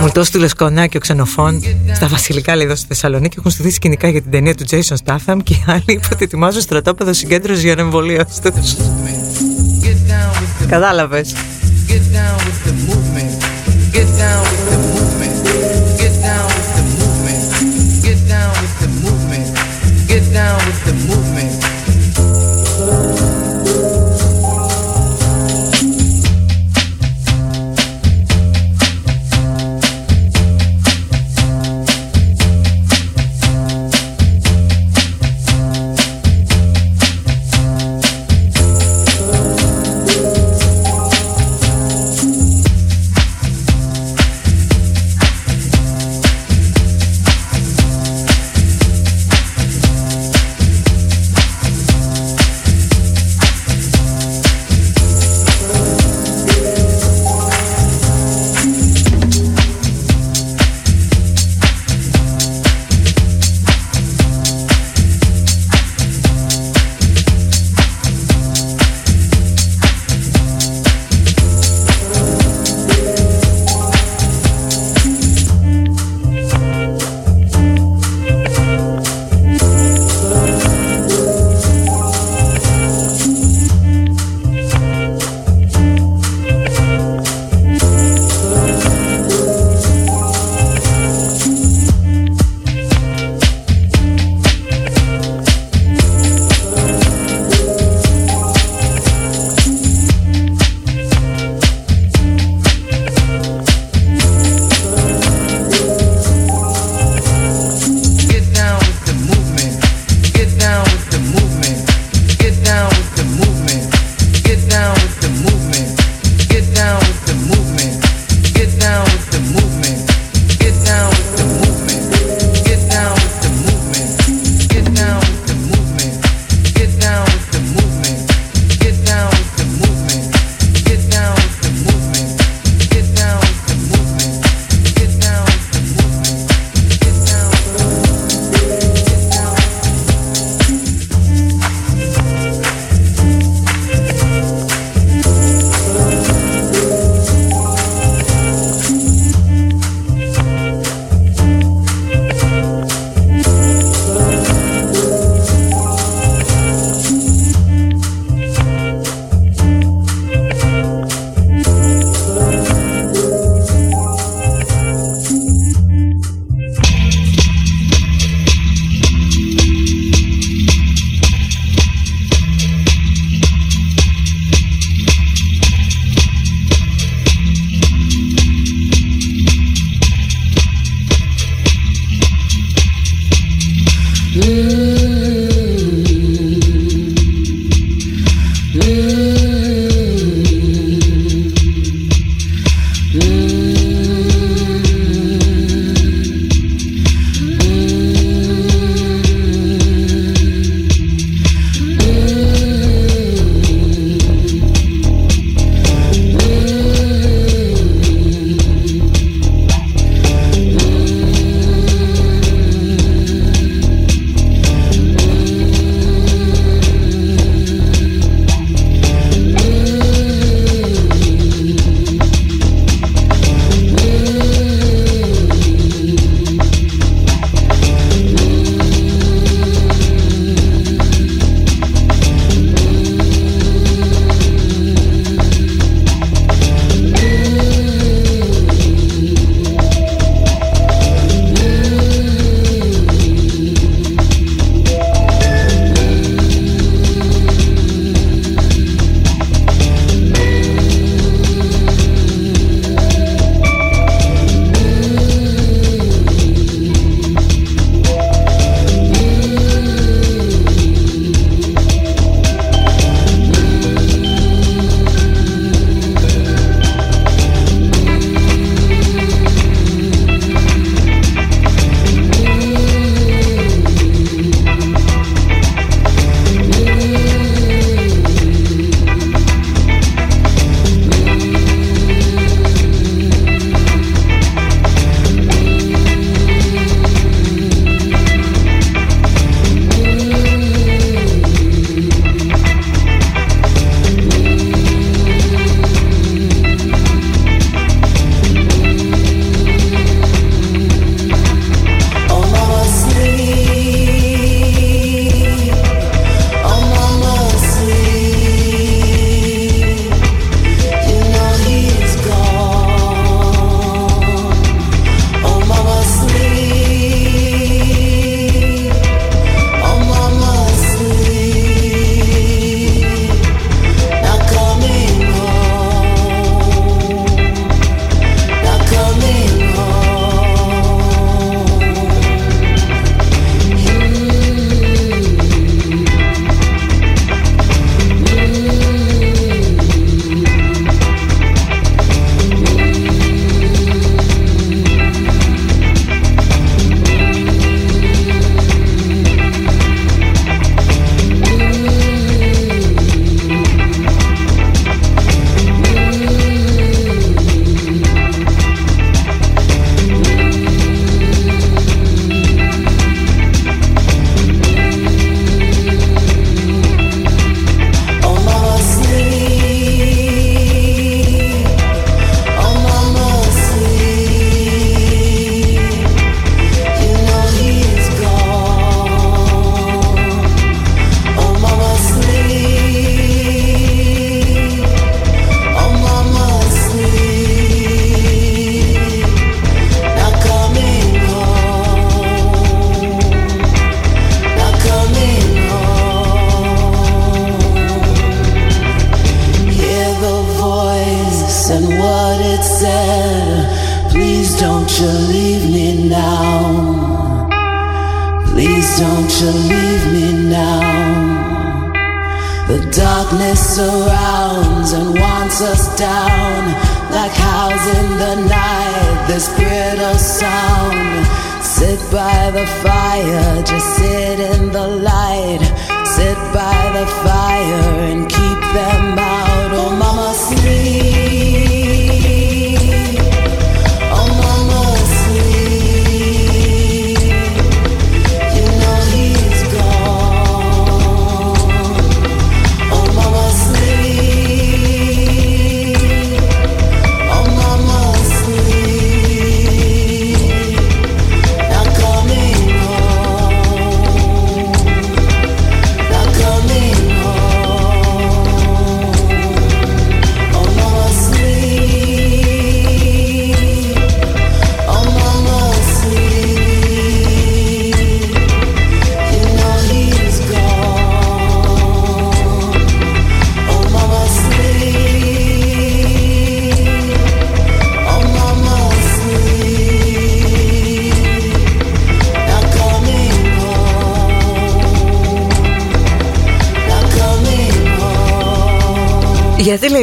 Μου το στείλε σκονάκι ο ξενοφών στα βασιλικά λέει εδώ στη Θεσσαλονίκη. Έχουν στηθεί σκηνικά για την ταινία του Jason Statham και οι άλλοι είπα ότι ετοιμάζουν στρατόπεδο συγκέντρωση για εμβολία του. Κατάλαβες.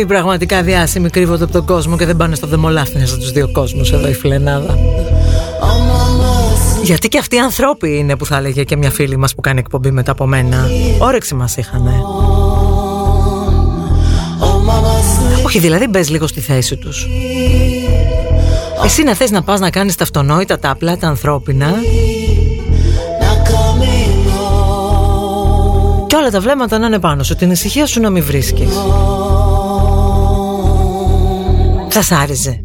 Home. Γιατί λέει πραγματικά διάσημοι κρύβονται από τον κόσμο και δεν πάνε στο δαιμολάφινε στους δύο κόσμους εδώ η φιλενάδα. Γιατί και αυτοί οι ανθρώποι είναι που θα έλεγε και μια φίλη μας που κάνει εκπομπή μετά από μένα. Όρεξη μας είχανε. Όχι, δηλαδή μπες λίγο στη θέση τους. Εσύ να θες να πας να κάνεις τα αυτονόητα, τα απλά, τα ανθρώπινα και όλα τα βλέμματα να είναι πάνω σου, την ησυχία σου να μην βρίσκεις. Θα σ' άρεσε.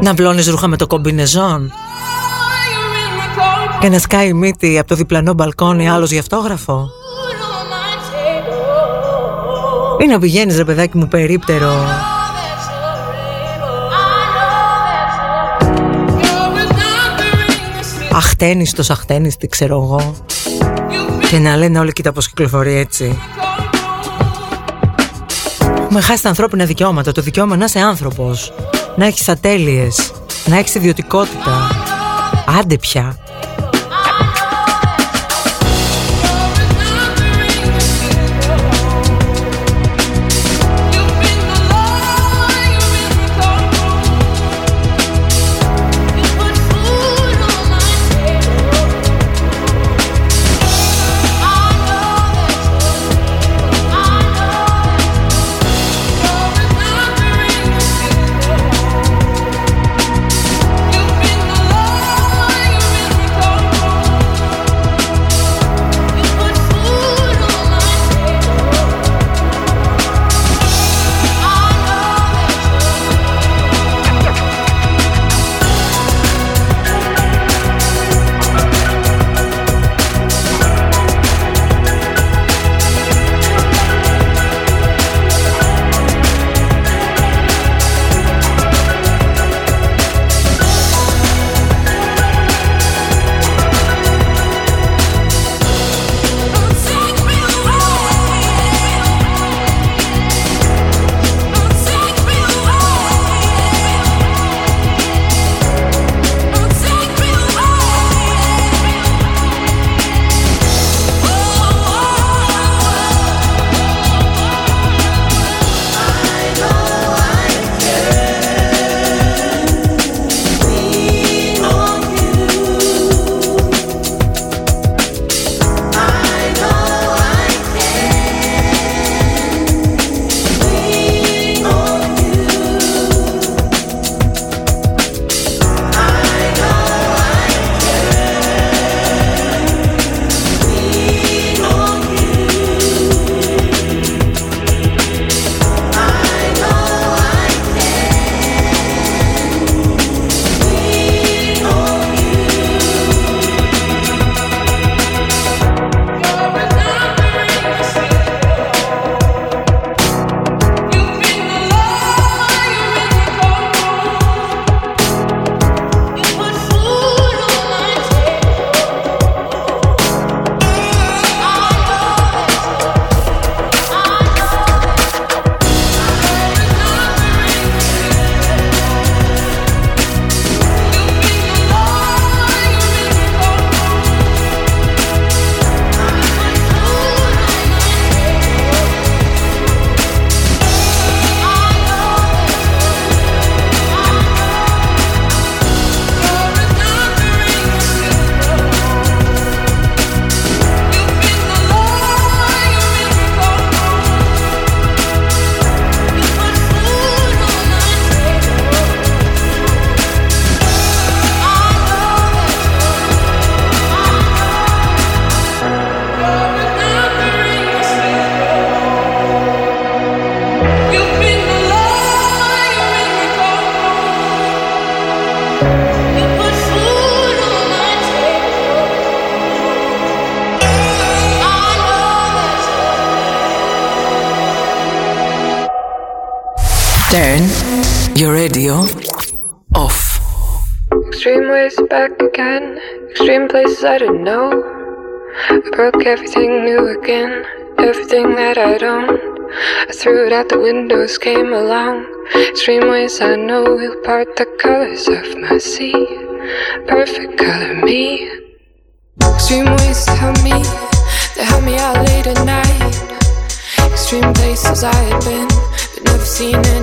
Να βλώνεις ρούχα με το κομπινεζόν και να σκάει η μύτη από το διπλανό μπαλκόνι άλλος για αυτόγραφο. Ή να πηγαίνεις ρε παιδάκι μου περίπτερο Αχτένιστος, αχτένιστη ξέρω εγώ Και να λένε όλοι κοίτα πως κυκλοφορεί έτσι Έχουμε χάσει τα ανθρώπινα δικαιώματα. Το δικαίωμα να είσαι άνθρωπος Να έχεις ατέλειες Να έχεις ιδιωτικότητα. Άντε πια like everything new again. Everything that I don't. I threw it out the windows, came along. Streamways I know will part the colors of my sea. Perfect color me. Streamways tell me, they help me out late at night. Extreme places I had been, but never seen it.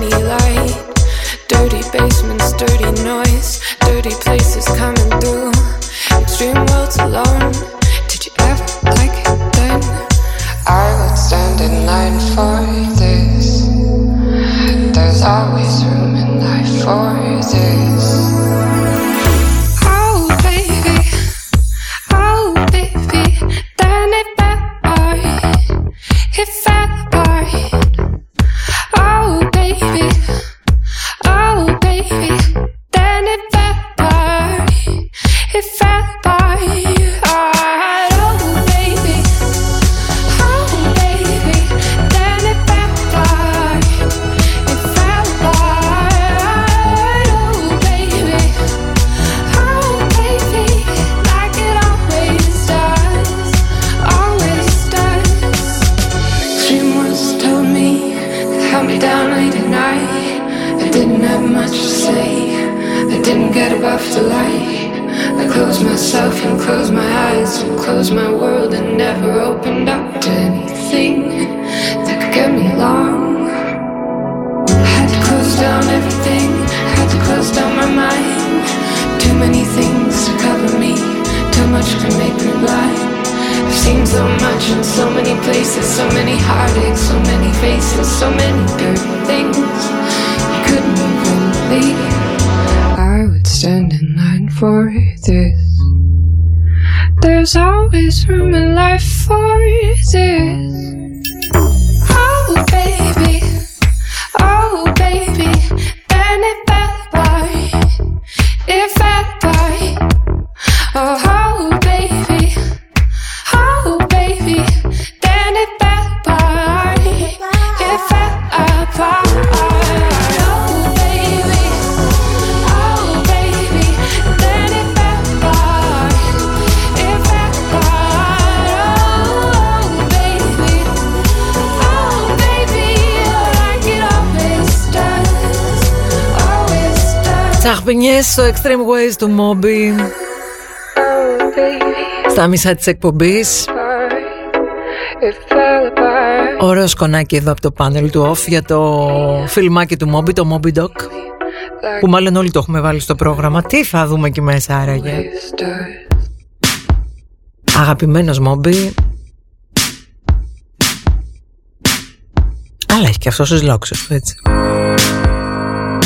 Του Στα μισά της εκπομπής Ωραίο σκονάκι εδώ από το πάνελ του off για το φιλμάκι του Μόμπι, το Μόμπι Doc που μάλλον όλοι το έχουμε βάλει στο πρόγραμμα. Τι θα δούμε εκεί μέσα άραγε. Αγαπημένος Μόμπι αλλά έχει και αυτός τους λόγους του έτσι.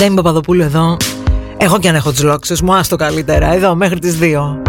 είμαι Παπαδοπούλου εδώ εγώ και αν έχω τις λόξει, μου, άστο καλύτερα. Εδώ μέχρι τις δύο.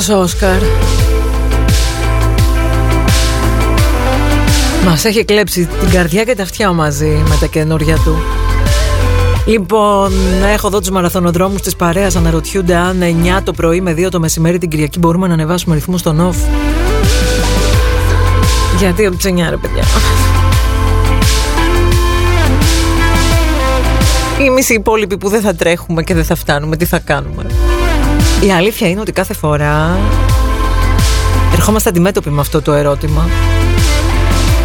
Αχ, αυτός ο Όσκαρ. Μας έχει κλέψει την καρδιά και τα αυτιά μαζί με τα καινούργια του. Λοιπόν, έχω εδώ τους μαραθωνοδρόμους της παρέας αναρωτιούνται αν 9 το πρωί με 2 το μεσημέρι την Κυριακή μπορούμε να ανεβάσουμε ρυθμούς στον off. Γιατί από τις 9 ρε παιδιά. Εμείς οι υπόλοιποι που δεν θα τρέχουμε και δεν θα φτάνουμε, τι θα κάνουμε; Η αλήθεια είναι ότι κάθε φορά ερχόμαστε αντιμέτωποι με αυτό το ερώτημα.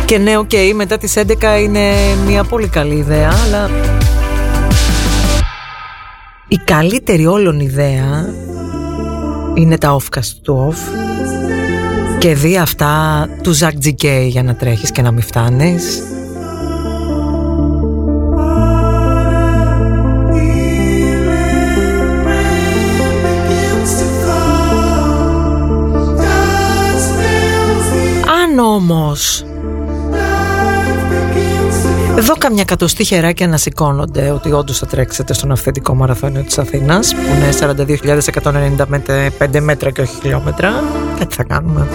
Και ναι, οκ, μετά τις 11 είναι μια πολύ καλή ιδέα, αλλά η καλύτερη όλων ιδέα είναι τα offcast του off και δη αυτά του Ζακ Τζικέι για να τρέχεις και να μην φτάνεις. Όμως Εδώ καμιά κατοστή χεράκια να σηκώνονται ότι όντως θα τρέξετε στον αυθεντικό μαραθώνιο της Αθήνας που είναι 42.195 μέτρα και όχι χιλιόμετρα. Κάτι θα κάνουμε.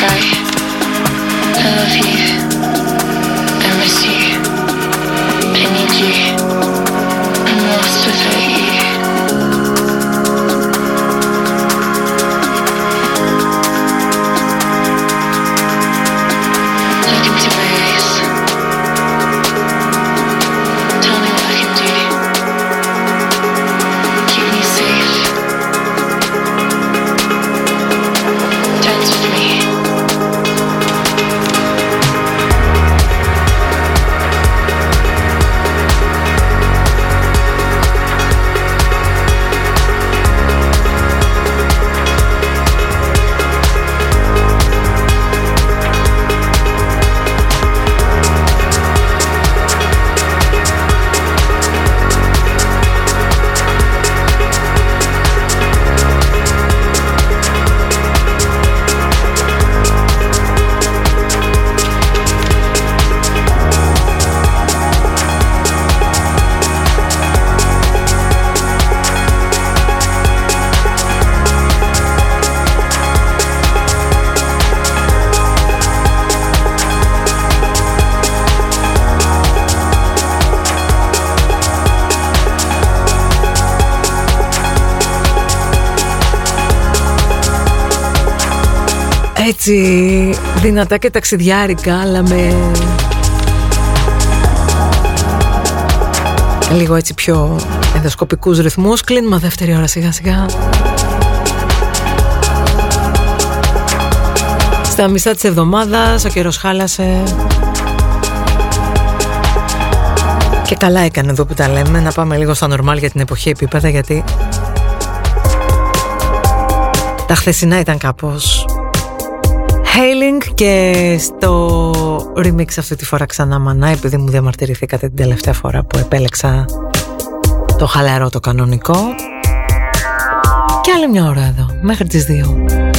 sky. I love you. Έτσι δυνατά και ταξιδιάρικα αλλά με λίγο έτσι πιο ενδοσκοπικούς ρυθμούς. Κλείνουμε δεύτερη ώρα σιγά σιγά. Στα μισά της εβδομάδας ο καιρός χάλασε. Και καλά έκανε εδώ που τα λέμε. Να πάμε λίγο στα νορμάλ για την εποχή επίπεδα γιατί τα χθεσινά ήταν κάπως Hailing και στο remix αυτή τη φορά ξανά μανά επειδή μου διαμαρτυρηθήκατε την τελευταία φορά που επέλεξα το χαλαρό το κανονικό. Και άλλη μια ώρα εδώ μέχρι τις 2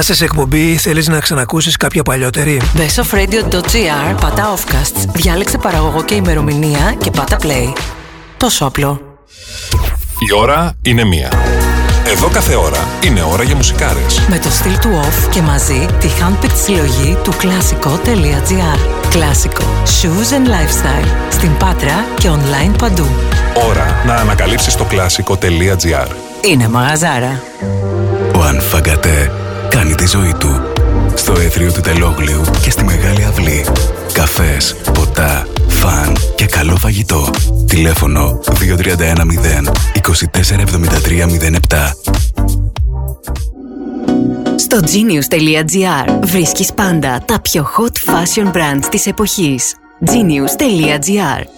Έχασες εκπομπή, θέλεις να ξανακούσεις κάποια παλιότερη; bestofradio.gr Πατά Offcasts. Διάλεξε παραγωγό και ημερομηνία και πάτα play. Τόσο απλό. Η ώρα είναι μία. Εδώ κάθε ώρα είναι ώρα για μουσικάρες. Με το στυλ του off και μαζί τη handpicked συλλογή του κλασικό.gr. Κλασικό. Shoes and lifestyle. Στην Πάτρα και online παντού. Ώρα να ανακαλύψεις το κλασικό.gr. Είναι μαγαζάρα. Ο Ανφαγκατέ κάνει τη ζωή του. Στο έθριο του Τελόγλιου και στη Μεγάλη Αυλή. Καφές, ποτά, φαν και καλό φαγητό. Τηλέφωνο 2310 247307. Στο genius.gr βρίσκεις πάντα τα πιο hot fashion brands της εποχής. genius.gr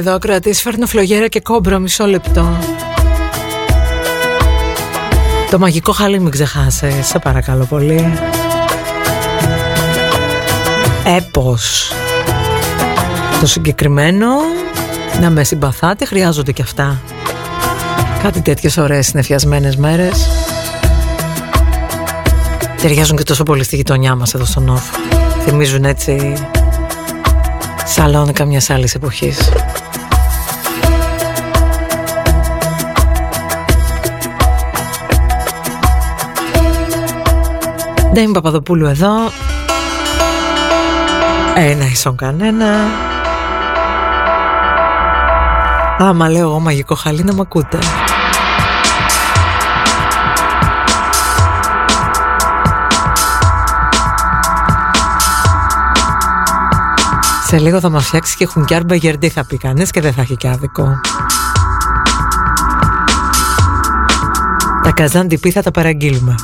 Εδώ, ακροατής. Φέρνω φλογέρα και κόμπρο, μισό λεπτό. Το μαγικό χαλί μην ξεχάσεις, σε παρακαλώ πολύ. Έπος. Το συγκεκριμένο, να με συμπαθάτε, χρειάζονται και αυτά. Κάτι τέτοιες ωραίες συνεφιασμένες μέρες. Ταιριάζουν και τόσο πολύ στη γειτονιά μας εδώ στον Όφ. Θυμίζουν έτσι σαλόνικα μιας άλλης εποχής. Δεν είμαι Παπαδοπούλου εδώ. Ένα ίσον κανένα. Άμα λέω εγώ μαγικό χαλί να μ' ακούτε. Σε λίγο θα μας φτιάξει και χουνκιάρ μπαγερντή θα πει κανείς και δεν θα έχει και άδικο. Τα καζάν τυπή θα τα παραγγείλουμε.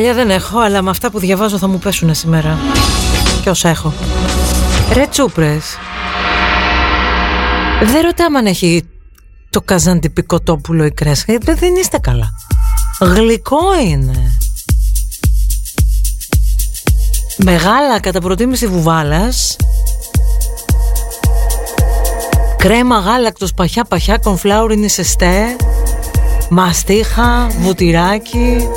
Μαλλιά δεν έχω, αλλά με αυτά που διαβάζω θα μου πέσουν σήμερα. Και όσα έχω. Ρε Τσούπρες. Δεν ρωτάμε αν έχει το καζαντιπί κοτόπουλο η κρέσκα. Ε, Δεν είστε καλά. Γλυκό είναι. Μεγάλα κατά προτίμηση βουβάλας. Κρέμα γάλακτος παχιά παχιά κονφλάουρ είναι σεστέ. Μαστίχα, βουτυράκι.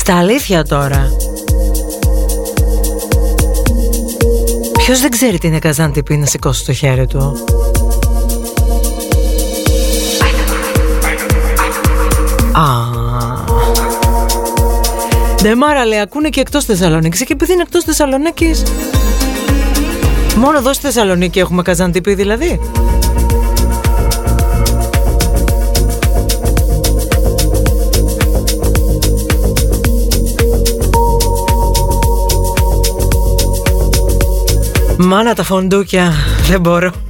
Στα αλήθεια τώρα. Ποιος δεν ξέρει τι είναι καζάντιπι να σηκώσει το χέρι του; Α. Ναι, μάρα λέει, ακούνε και εκτός Θεσσαλονίκης. Και επειδή είναι εκτός Θεσσαλονίκης, μόνο εδώ στη Θεσσαλονίκη έχουμε καζαντιπί δηλαδή. Μάνα τα φοντούκια, δεν μπορώ.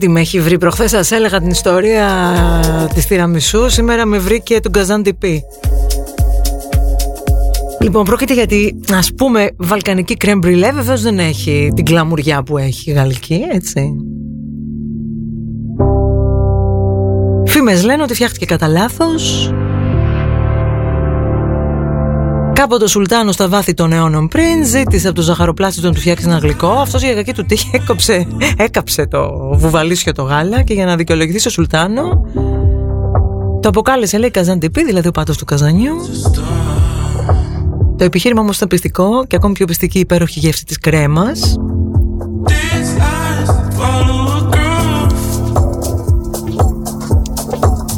Τι με έχει βρει προχθές σας έλεγα την ιστορία της Τυραμισού Σήμερα με βρήκε τον Καζάντι Πι Λοιπόν, πρόκειται γιατί, ας πούμε, βαλκανική κρέμ μπριλέ βεβαίως δεν έχει την κλαμουριά που έχει η γαλλική, έτσι. Φήμες λένε ότι φτιάχτηκε κατά λάθος. Κάποτε ο Σουλτάνο στα βάθη των αιώνων πριν ζήτησε από τον ζαχαροπλάστη να του φτιάξει ένα γλυκό. Αυτός για κακή του τύχη έκοψε, έκαψε το βουβαλίσιο το γάλα και για να δικαιολογηθεί στο Σουλτάνο το αποκάλεσε λέει καζαντιπί, δηλαδή ο πάτος του καζανιού. Το επιχείρημα όμως ήταν πιστικό και ακόμη πιο πιστική η υπέροχη γεύση της κρέμας.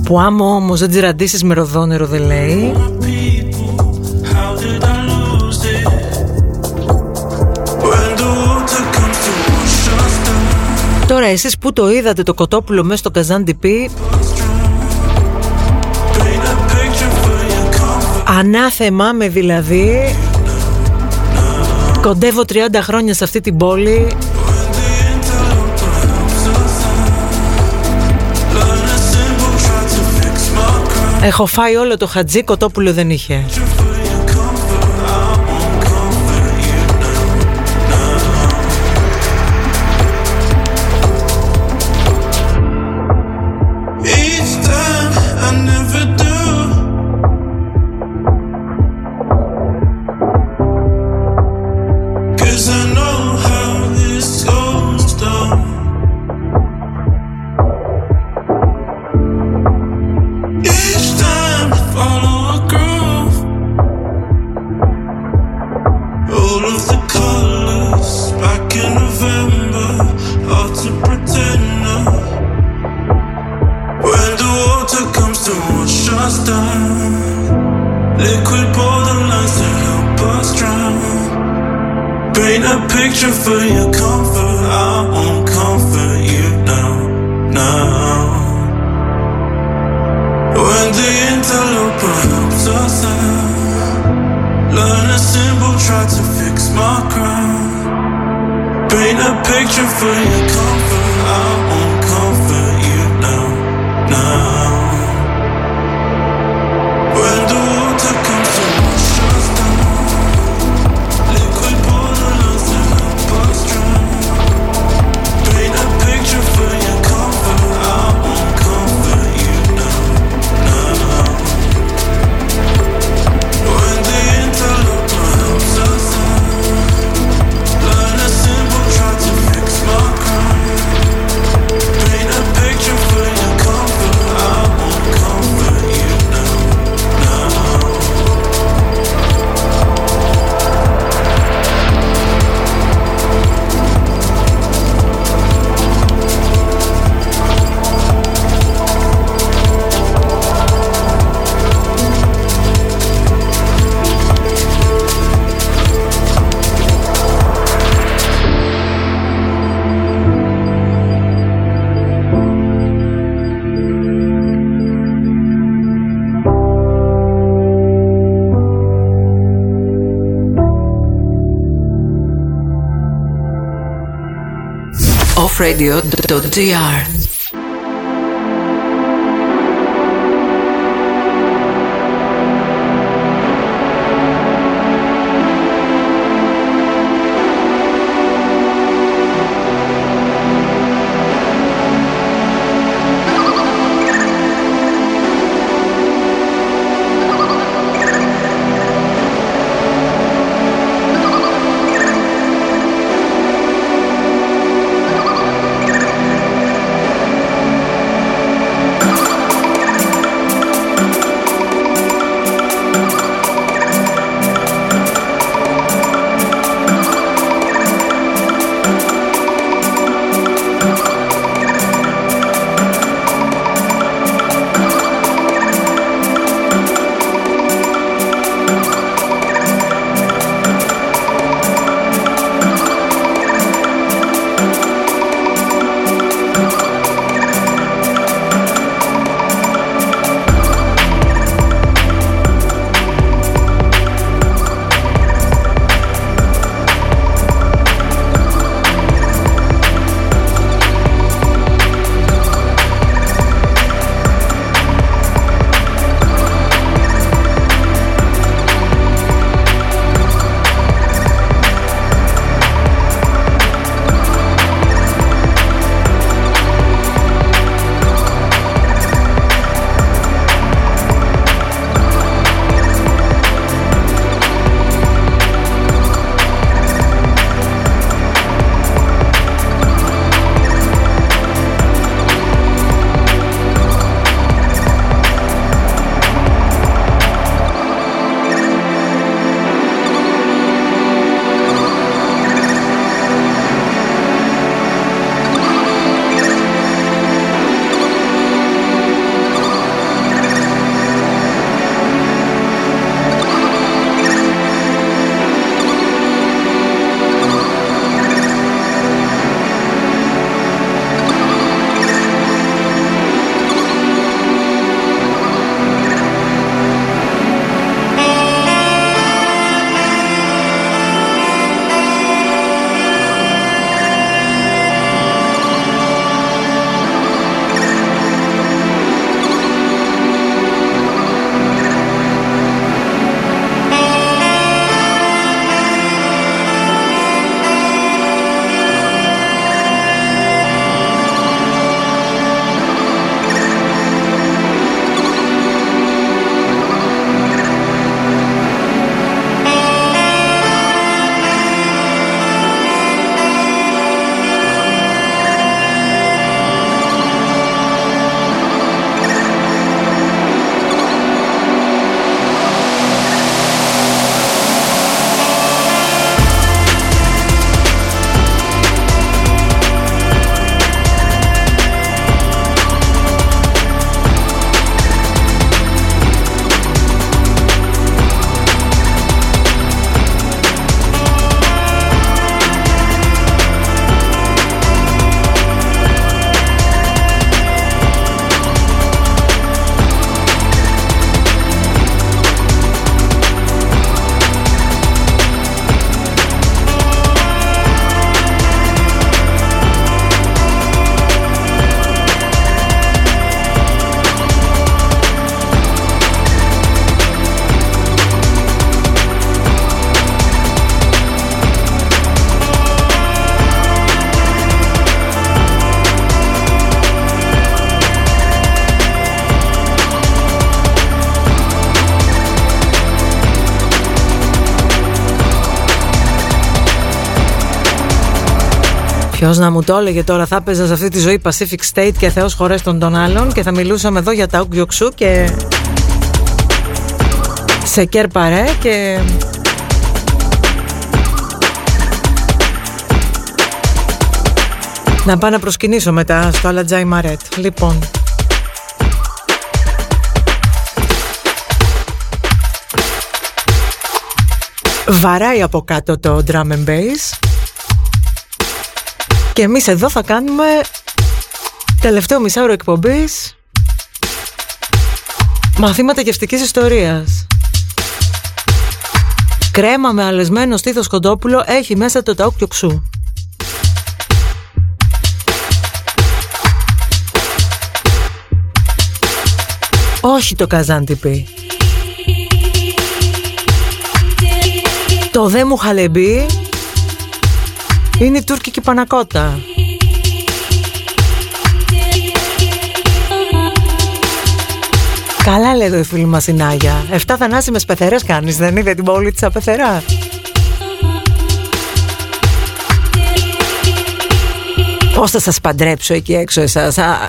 Που άμα όμως δεν τις ραντίσεις με ροδόνερο δεν λέει Τώρα εσείς που το είδατε το κοτόπουλο μέσα στο καζάντι πι; Ανάθεμά με δηλαδή. Κοντεύω 30 χρόνια σε αυτή την πόλη. Έχω φάει όλο το χατζί, κοτόπουλο δεν είχε radio.dr Ποιο να μου το έλεγε τώρα, θα έπαιζα σε αυτή τη ζωή Pacific State και Θεός χωρέστον των άλλων και θα μιλούσαμε εδώ για τα Ουκιοξού και σε Κέρπαρε και να πάω να προσκυνήσω μετά στο Αλατζάι Μαρέτ. Λοιπόν, βαράει από κάτω το drum and bass και εμείς εδώ θα κάνουμε τελευταίο μισάωρο εκπομπής μαθήματα γευστικής ιστορίας. Κρέμα με αλεσμένο στήθος κοντόπουλο έχει μέσα το ταούκ ξού. Όχι το καζάντιπι. Το δε μου χαλεμπί είναι η τουρκική πανακότα. Καλά λέει εδώ η φίλη μας η Νάγια. Εφτά θανάσιμες πεθερές κάνεις, δεν είδε την πόλη της απεθερά. Πώς θα σας παντρέψω εκεί έξω εσάς. Αχ.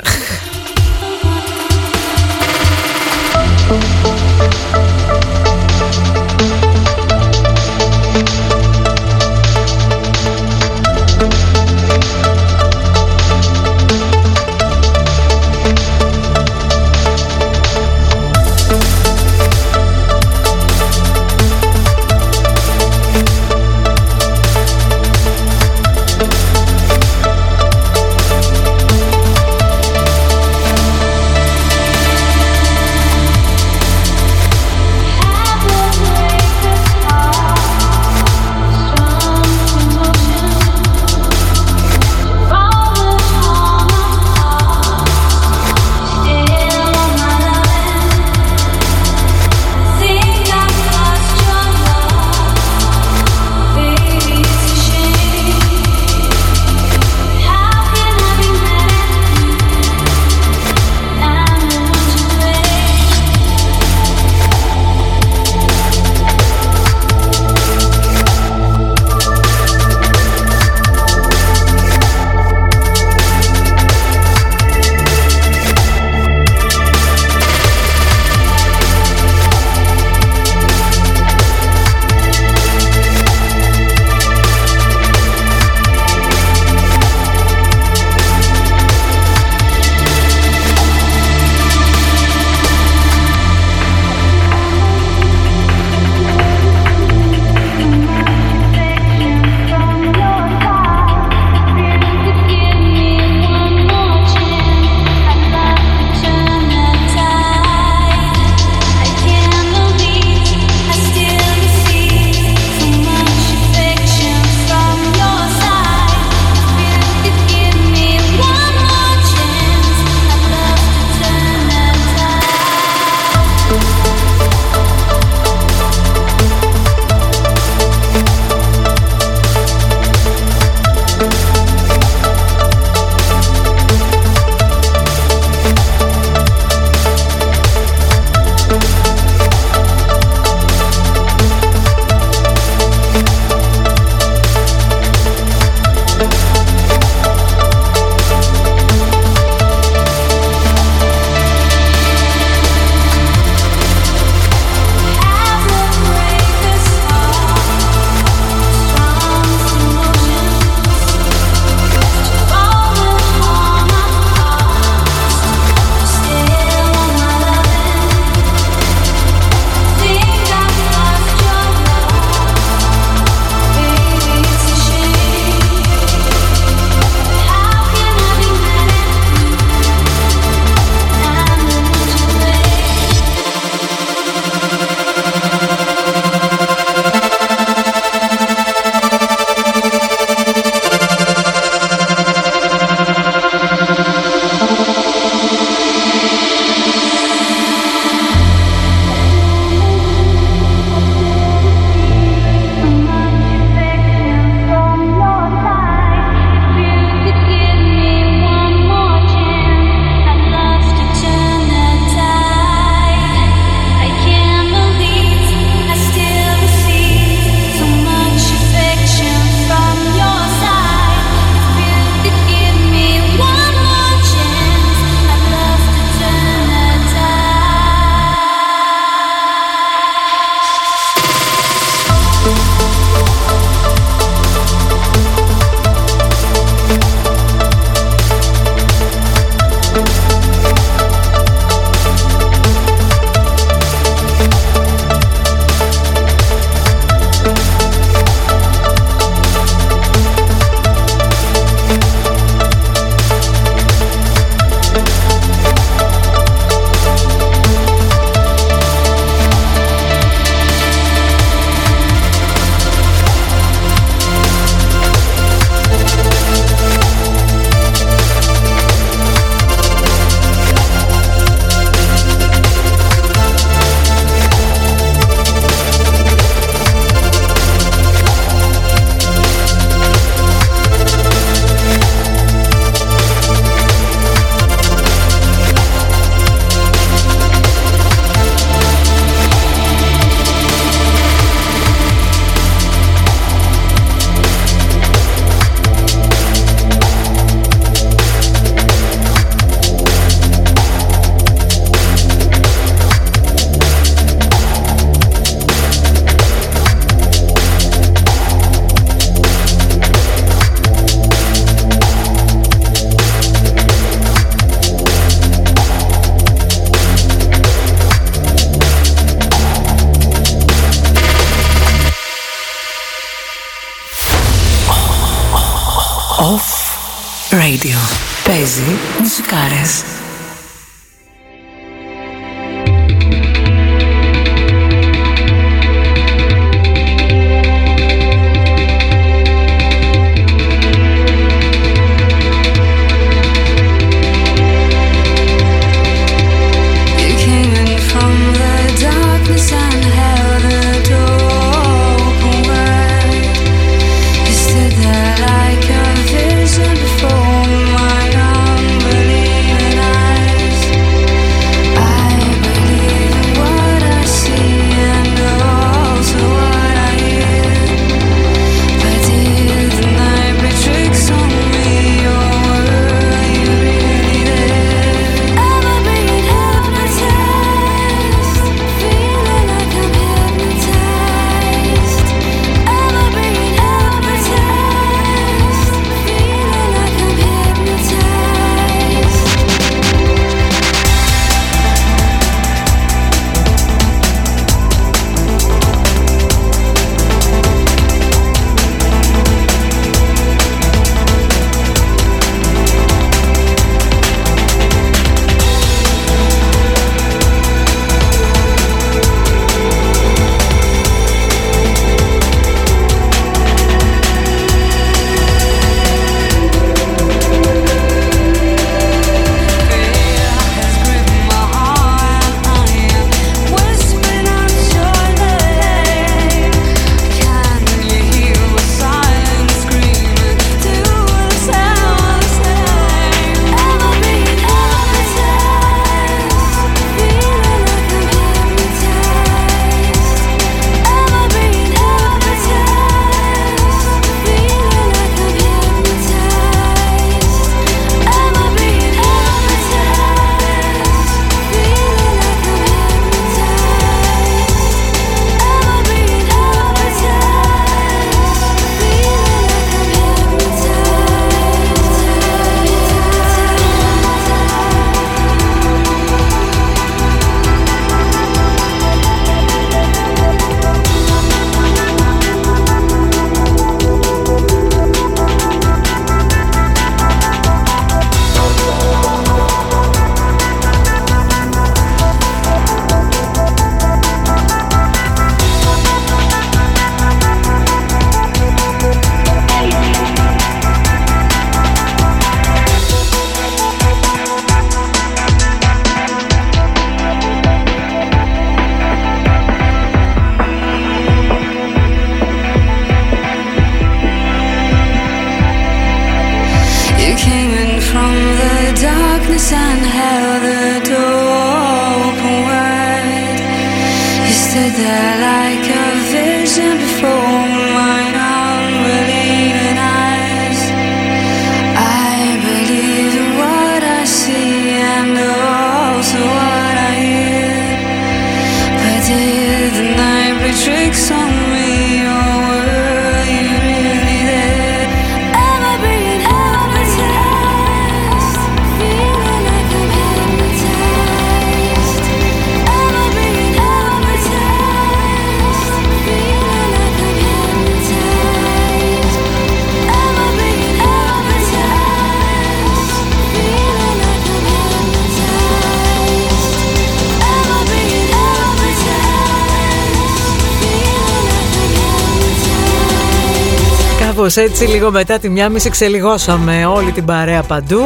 Κάπως έτσι λίγο μετά τη μια μισή ξελιγώσαμε όλη την παρέα παντού.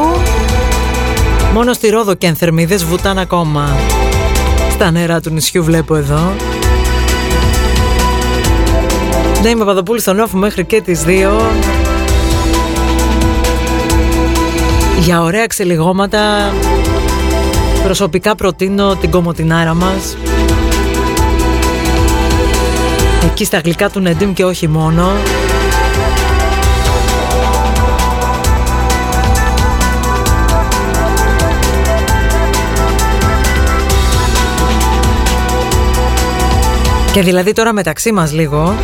Μόνο στη Ρόδο και ενθερμίδες βουτάν ακόμα. Στα νερά του νησιού βλέπω εδώ. Ναι, είμαι Παπαδοπούλη στον όφο μέχρι και τις 2. Για ωραία ξελιγώματα προσωπικά προτείνω την κομμωτινάρα μας. Εκεί στα γλυκά του Νεντίμ και όχι μόνο. Και δηλαδή τώρα μεταξύ μας λίγο.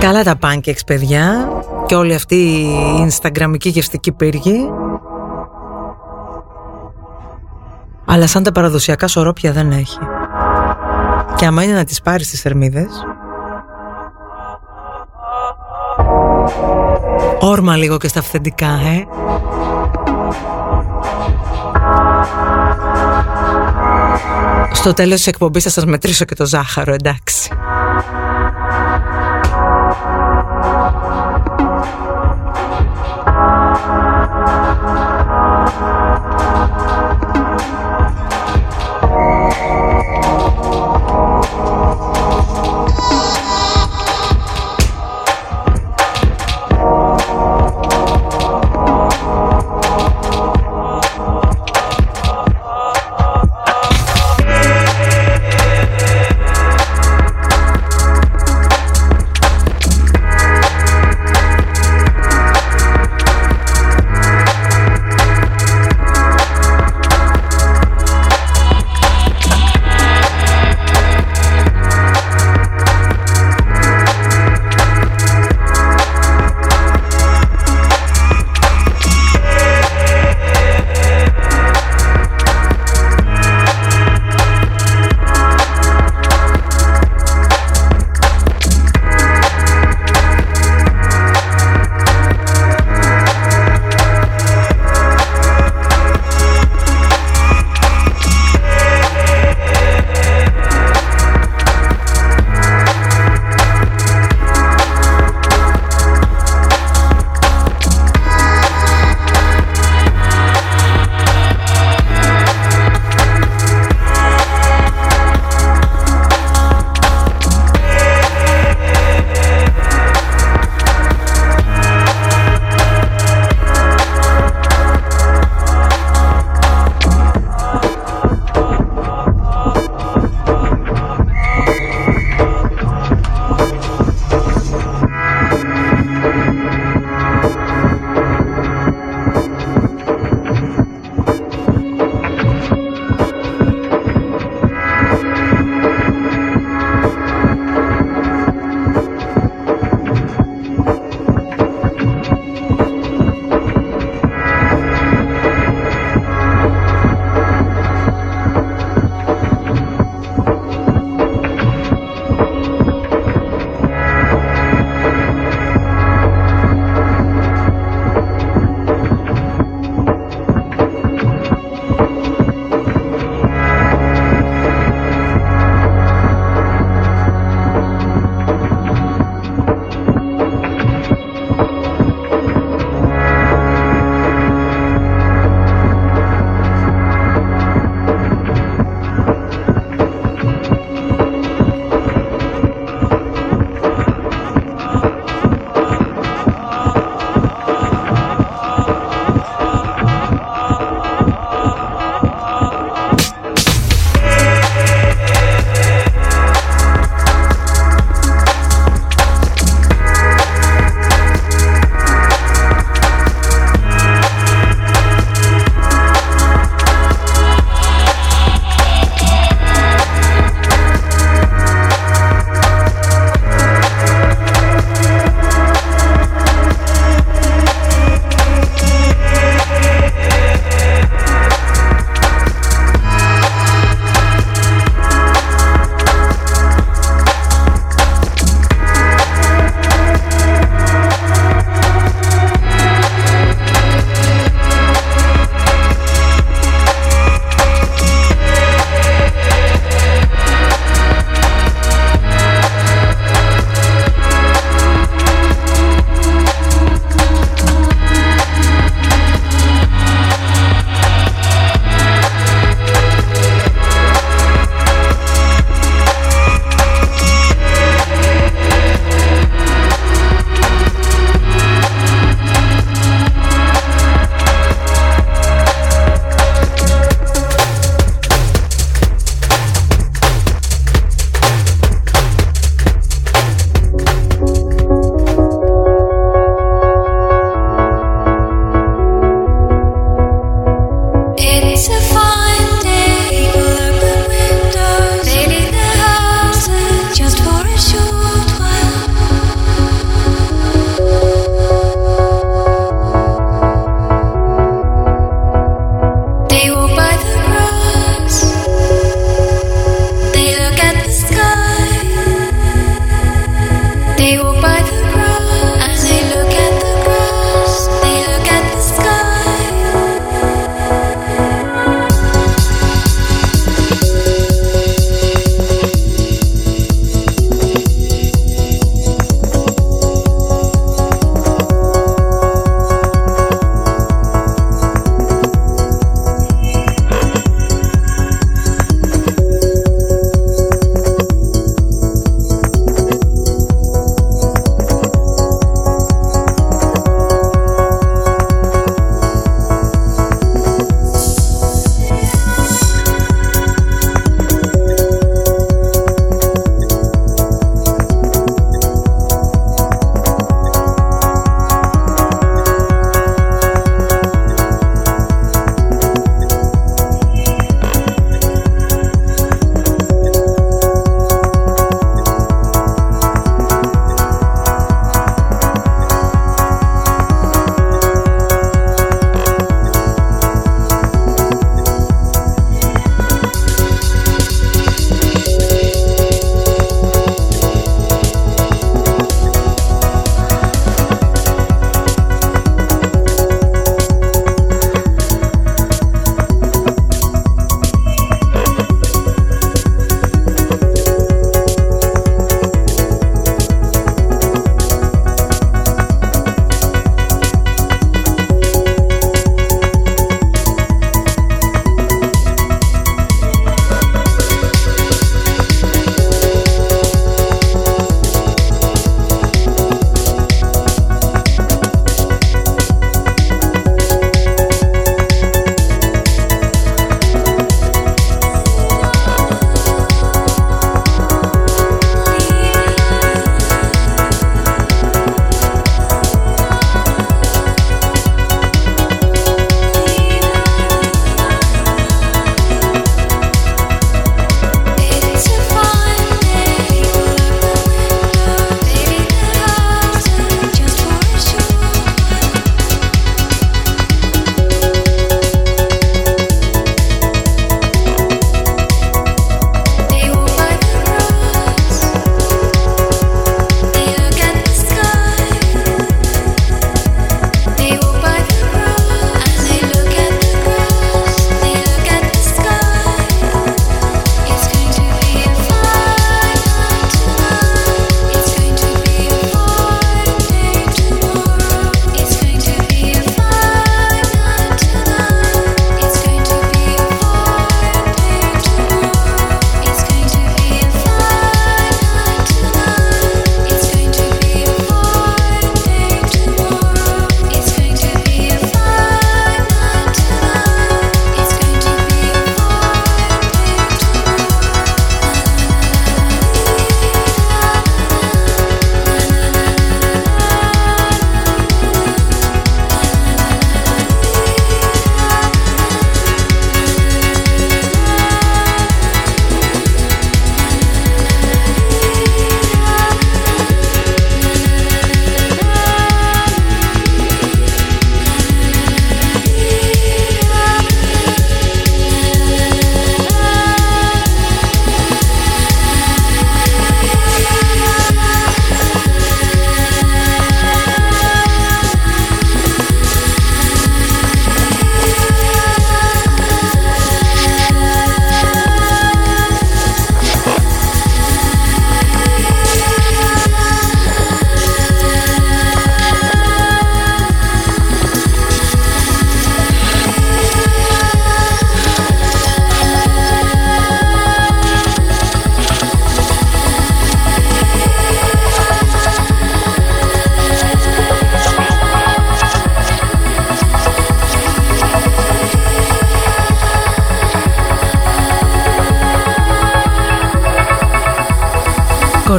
Καλά τα pancakes παιδιά. Και όλη αυτή η Instagramική γευστική πύργη. Αλλά σαν τα παραδοσιακά σωρόπια δεν έχει. Και άμα είναι να τις πάρεις τις θερμίδες. Όρμα λίγο και στα αυθεντικά, ε. Στο τέλος της εκπομπής θα σας μετρήσω και το ζάχαρο, εντάξει.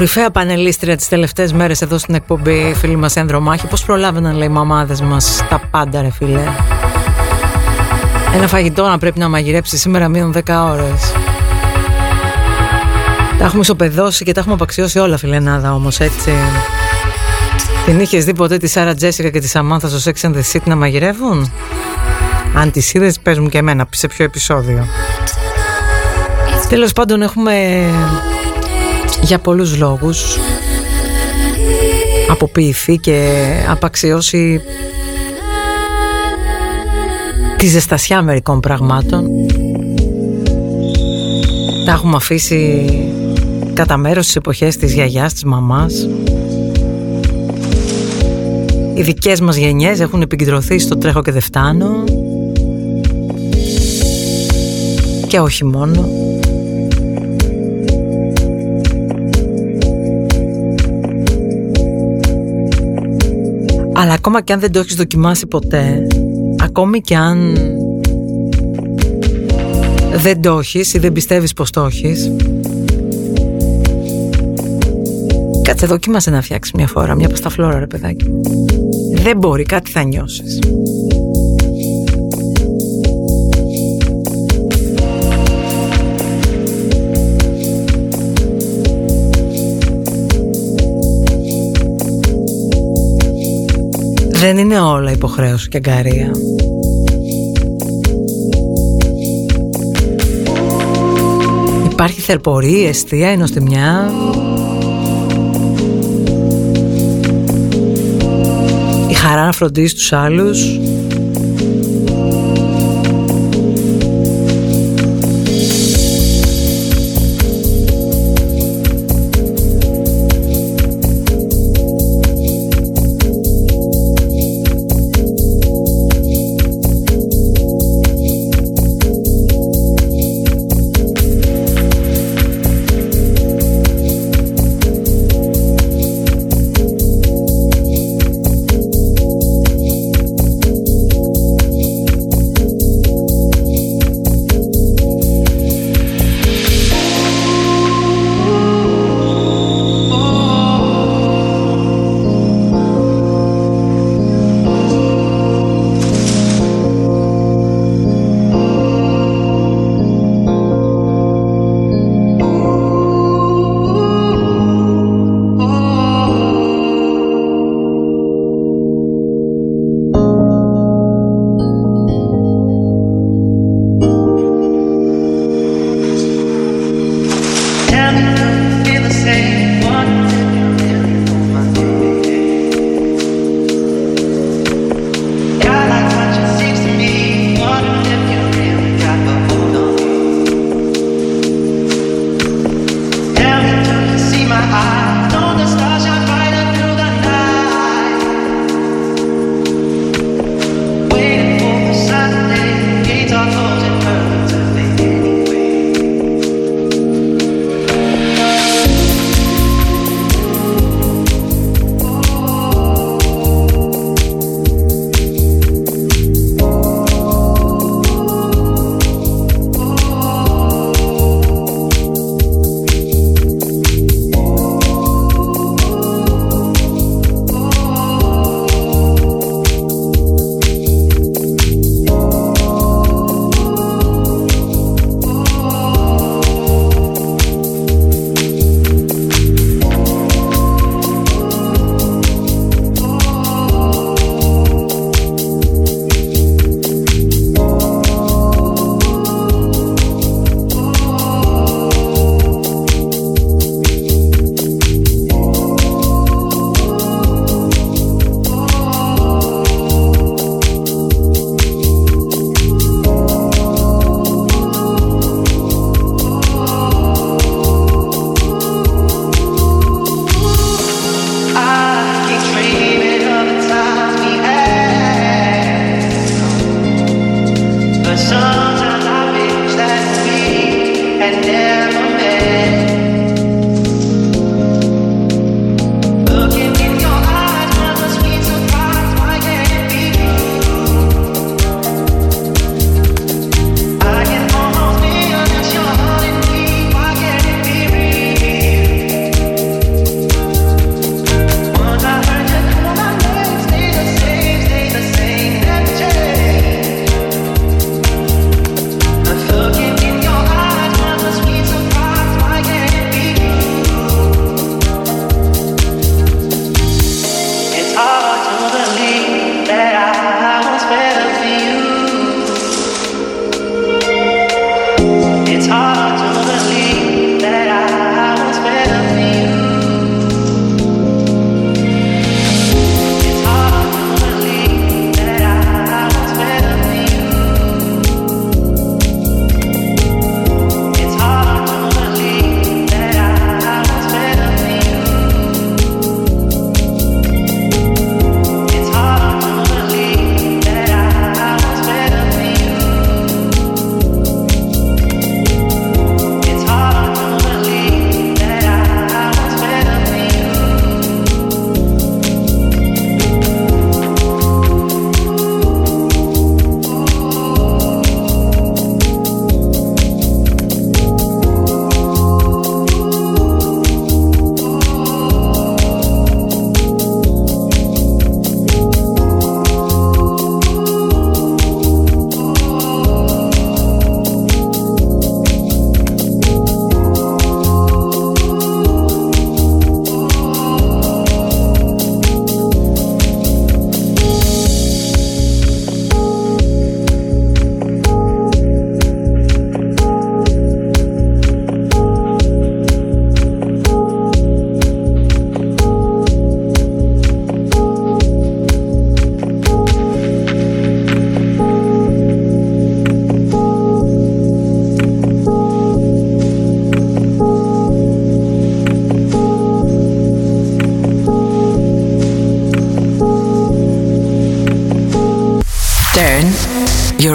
Κορυφαία πανελίστρια τις τελευταίες μέρες εδώ στην εκπομπή φίλη μας Ενδρομάχη Πώς προλάβαιναν λέει οι μαμάδες μας τα πάντα ρε φίλε. Ένα φαγητό να πρέπει να μαγειρέψει σήμερα μείον 10 ώρες. Τα έχουμε ισοπεδώσει και τα έχουμε απαξιώσει όλα φιλενάδα όμως έτσι. Την είχες δει ποτέ τη Σάρα Τζέσικα και τη Σαμάνθα στο Sex and the City να μαγειρεύουν; Αν τις είδες πες μου και εμένα σε ποιο επεισόδιο. Τέλος πάντων έχουμε για πολλούς λόγους. Αποποιηθεί και απαξιώσει τη ζεστασιά μερικών πραγμάτων. Τα έχουμε αφήσει κατά μέρος στις εποχές της γιαγιάς, της μαμάς. Οι δικές μας γενιές έχουν επικεντρωθεί στο τρέχω και δεν φτάνω. Και όχι μόνο Αλλά ακόμα και αν δεν το έχεις δοκιμάσει ποτέ Ακόμη και αν δεν το έχεις ή δεν πιστεύεις πως το έχεις Κάτσε δοκίμασε να φτιάξεις μια φορά Μια πασταφλόρα ρε παιδάκι. Δεν μπορεί κάτι θα νιώσεις Δεν είναι όλα υποχρέωση και αγκαρία. Υπάρχει θερπορή, αιστεία, ενοστιμιά. Η χαρά να φροντίζει τους άλλους.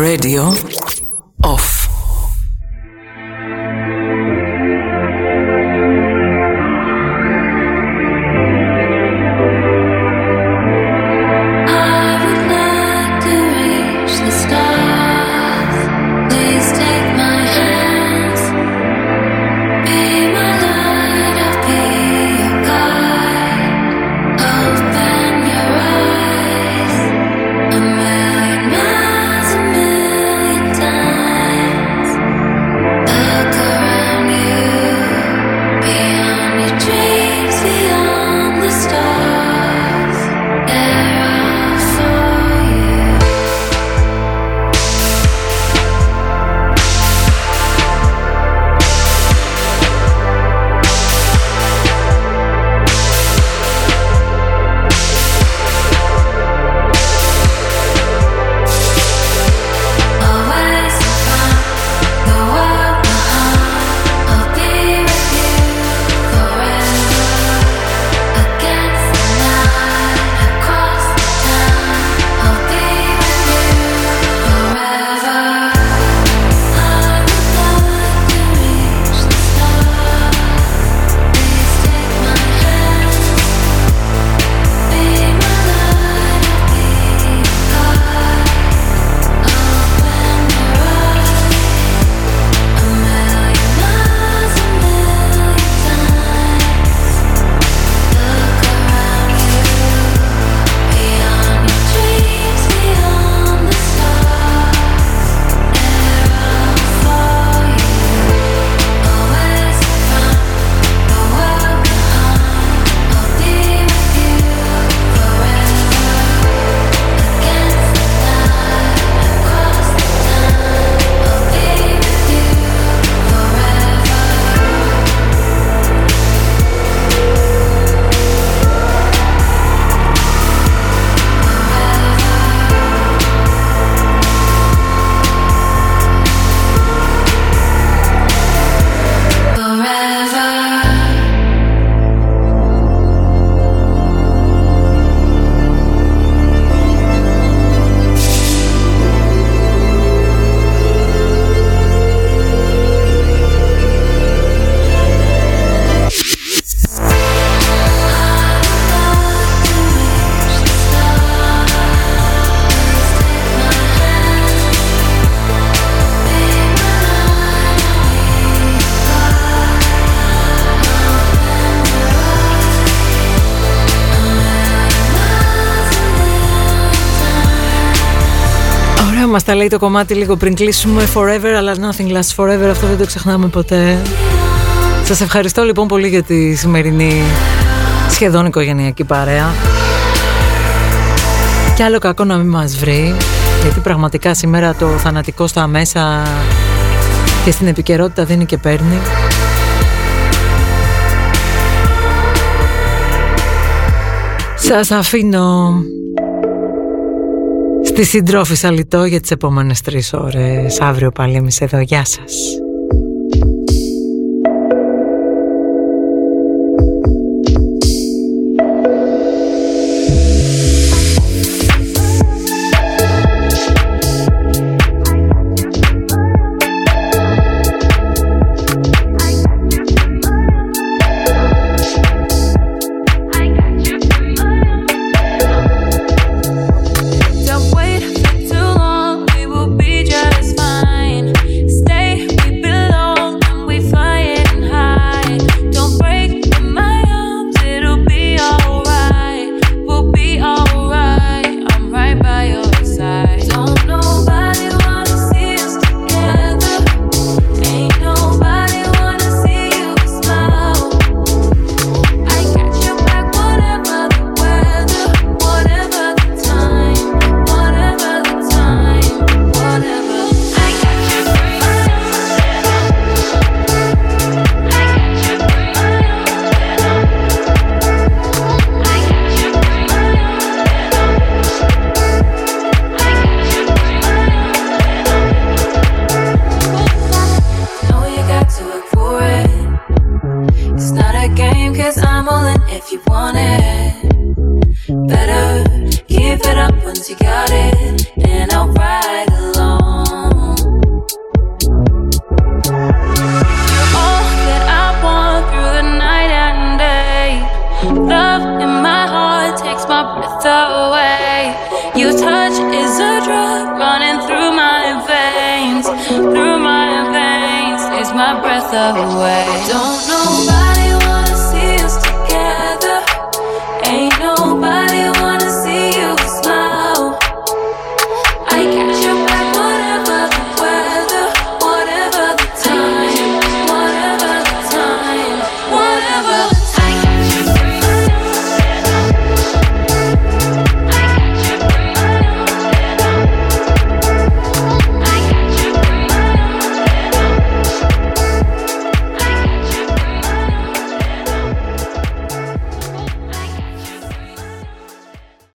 Radio. λέει το κομμάτι λίγο πριν κλείσουμε Forever αλλά nothing lasts forever Αυτό δεν το ξεχνάμε ποτέ. Σας ευχαριστώ λοιπόν πολύ για τη σημερινή σχεδόν οικογενειακή παρέα. Και άλλο κακό να μην μας βρει Γιατί πραγματικά σήμερα το θανατικό στα μέσα Και στην επικαιρότητα δίνει και παίρνει. Σας αφήνω. Τη συντρόφισσα λιτό για τις επόμενες τρεις ώρες. Αύριο πάλι εμείς εδώ. Γεια σας.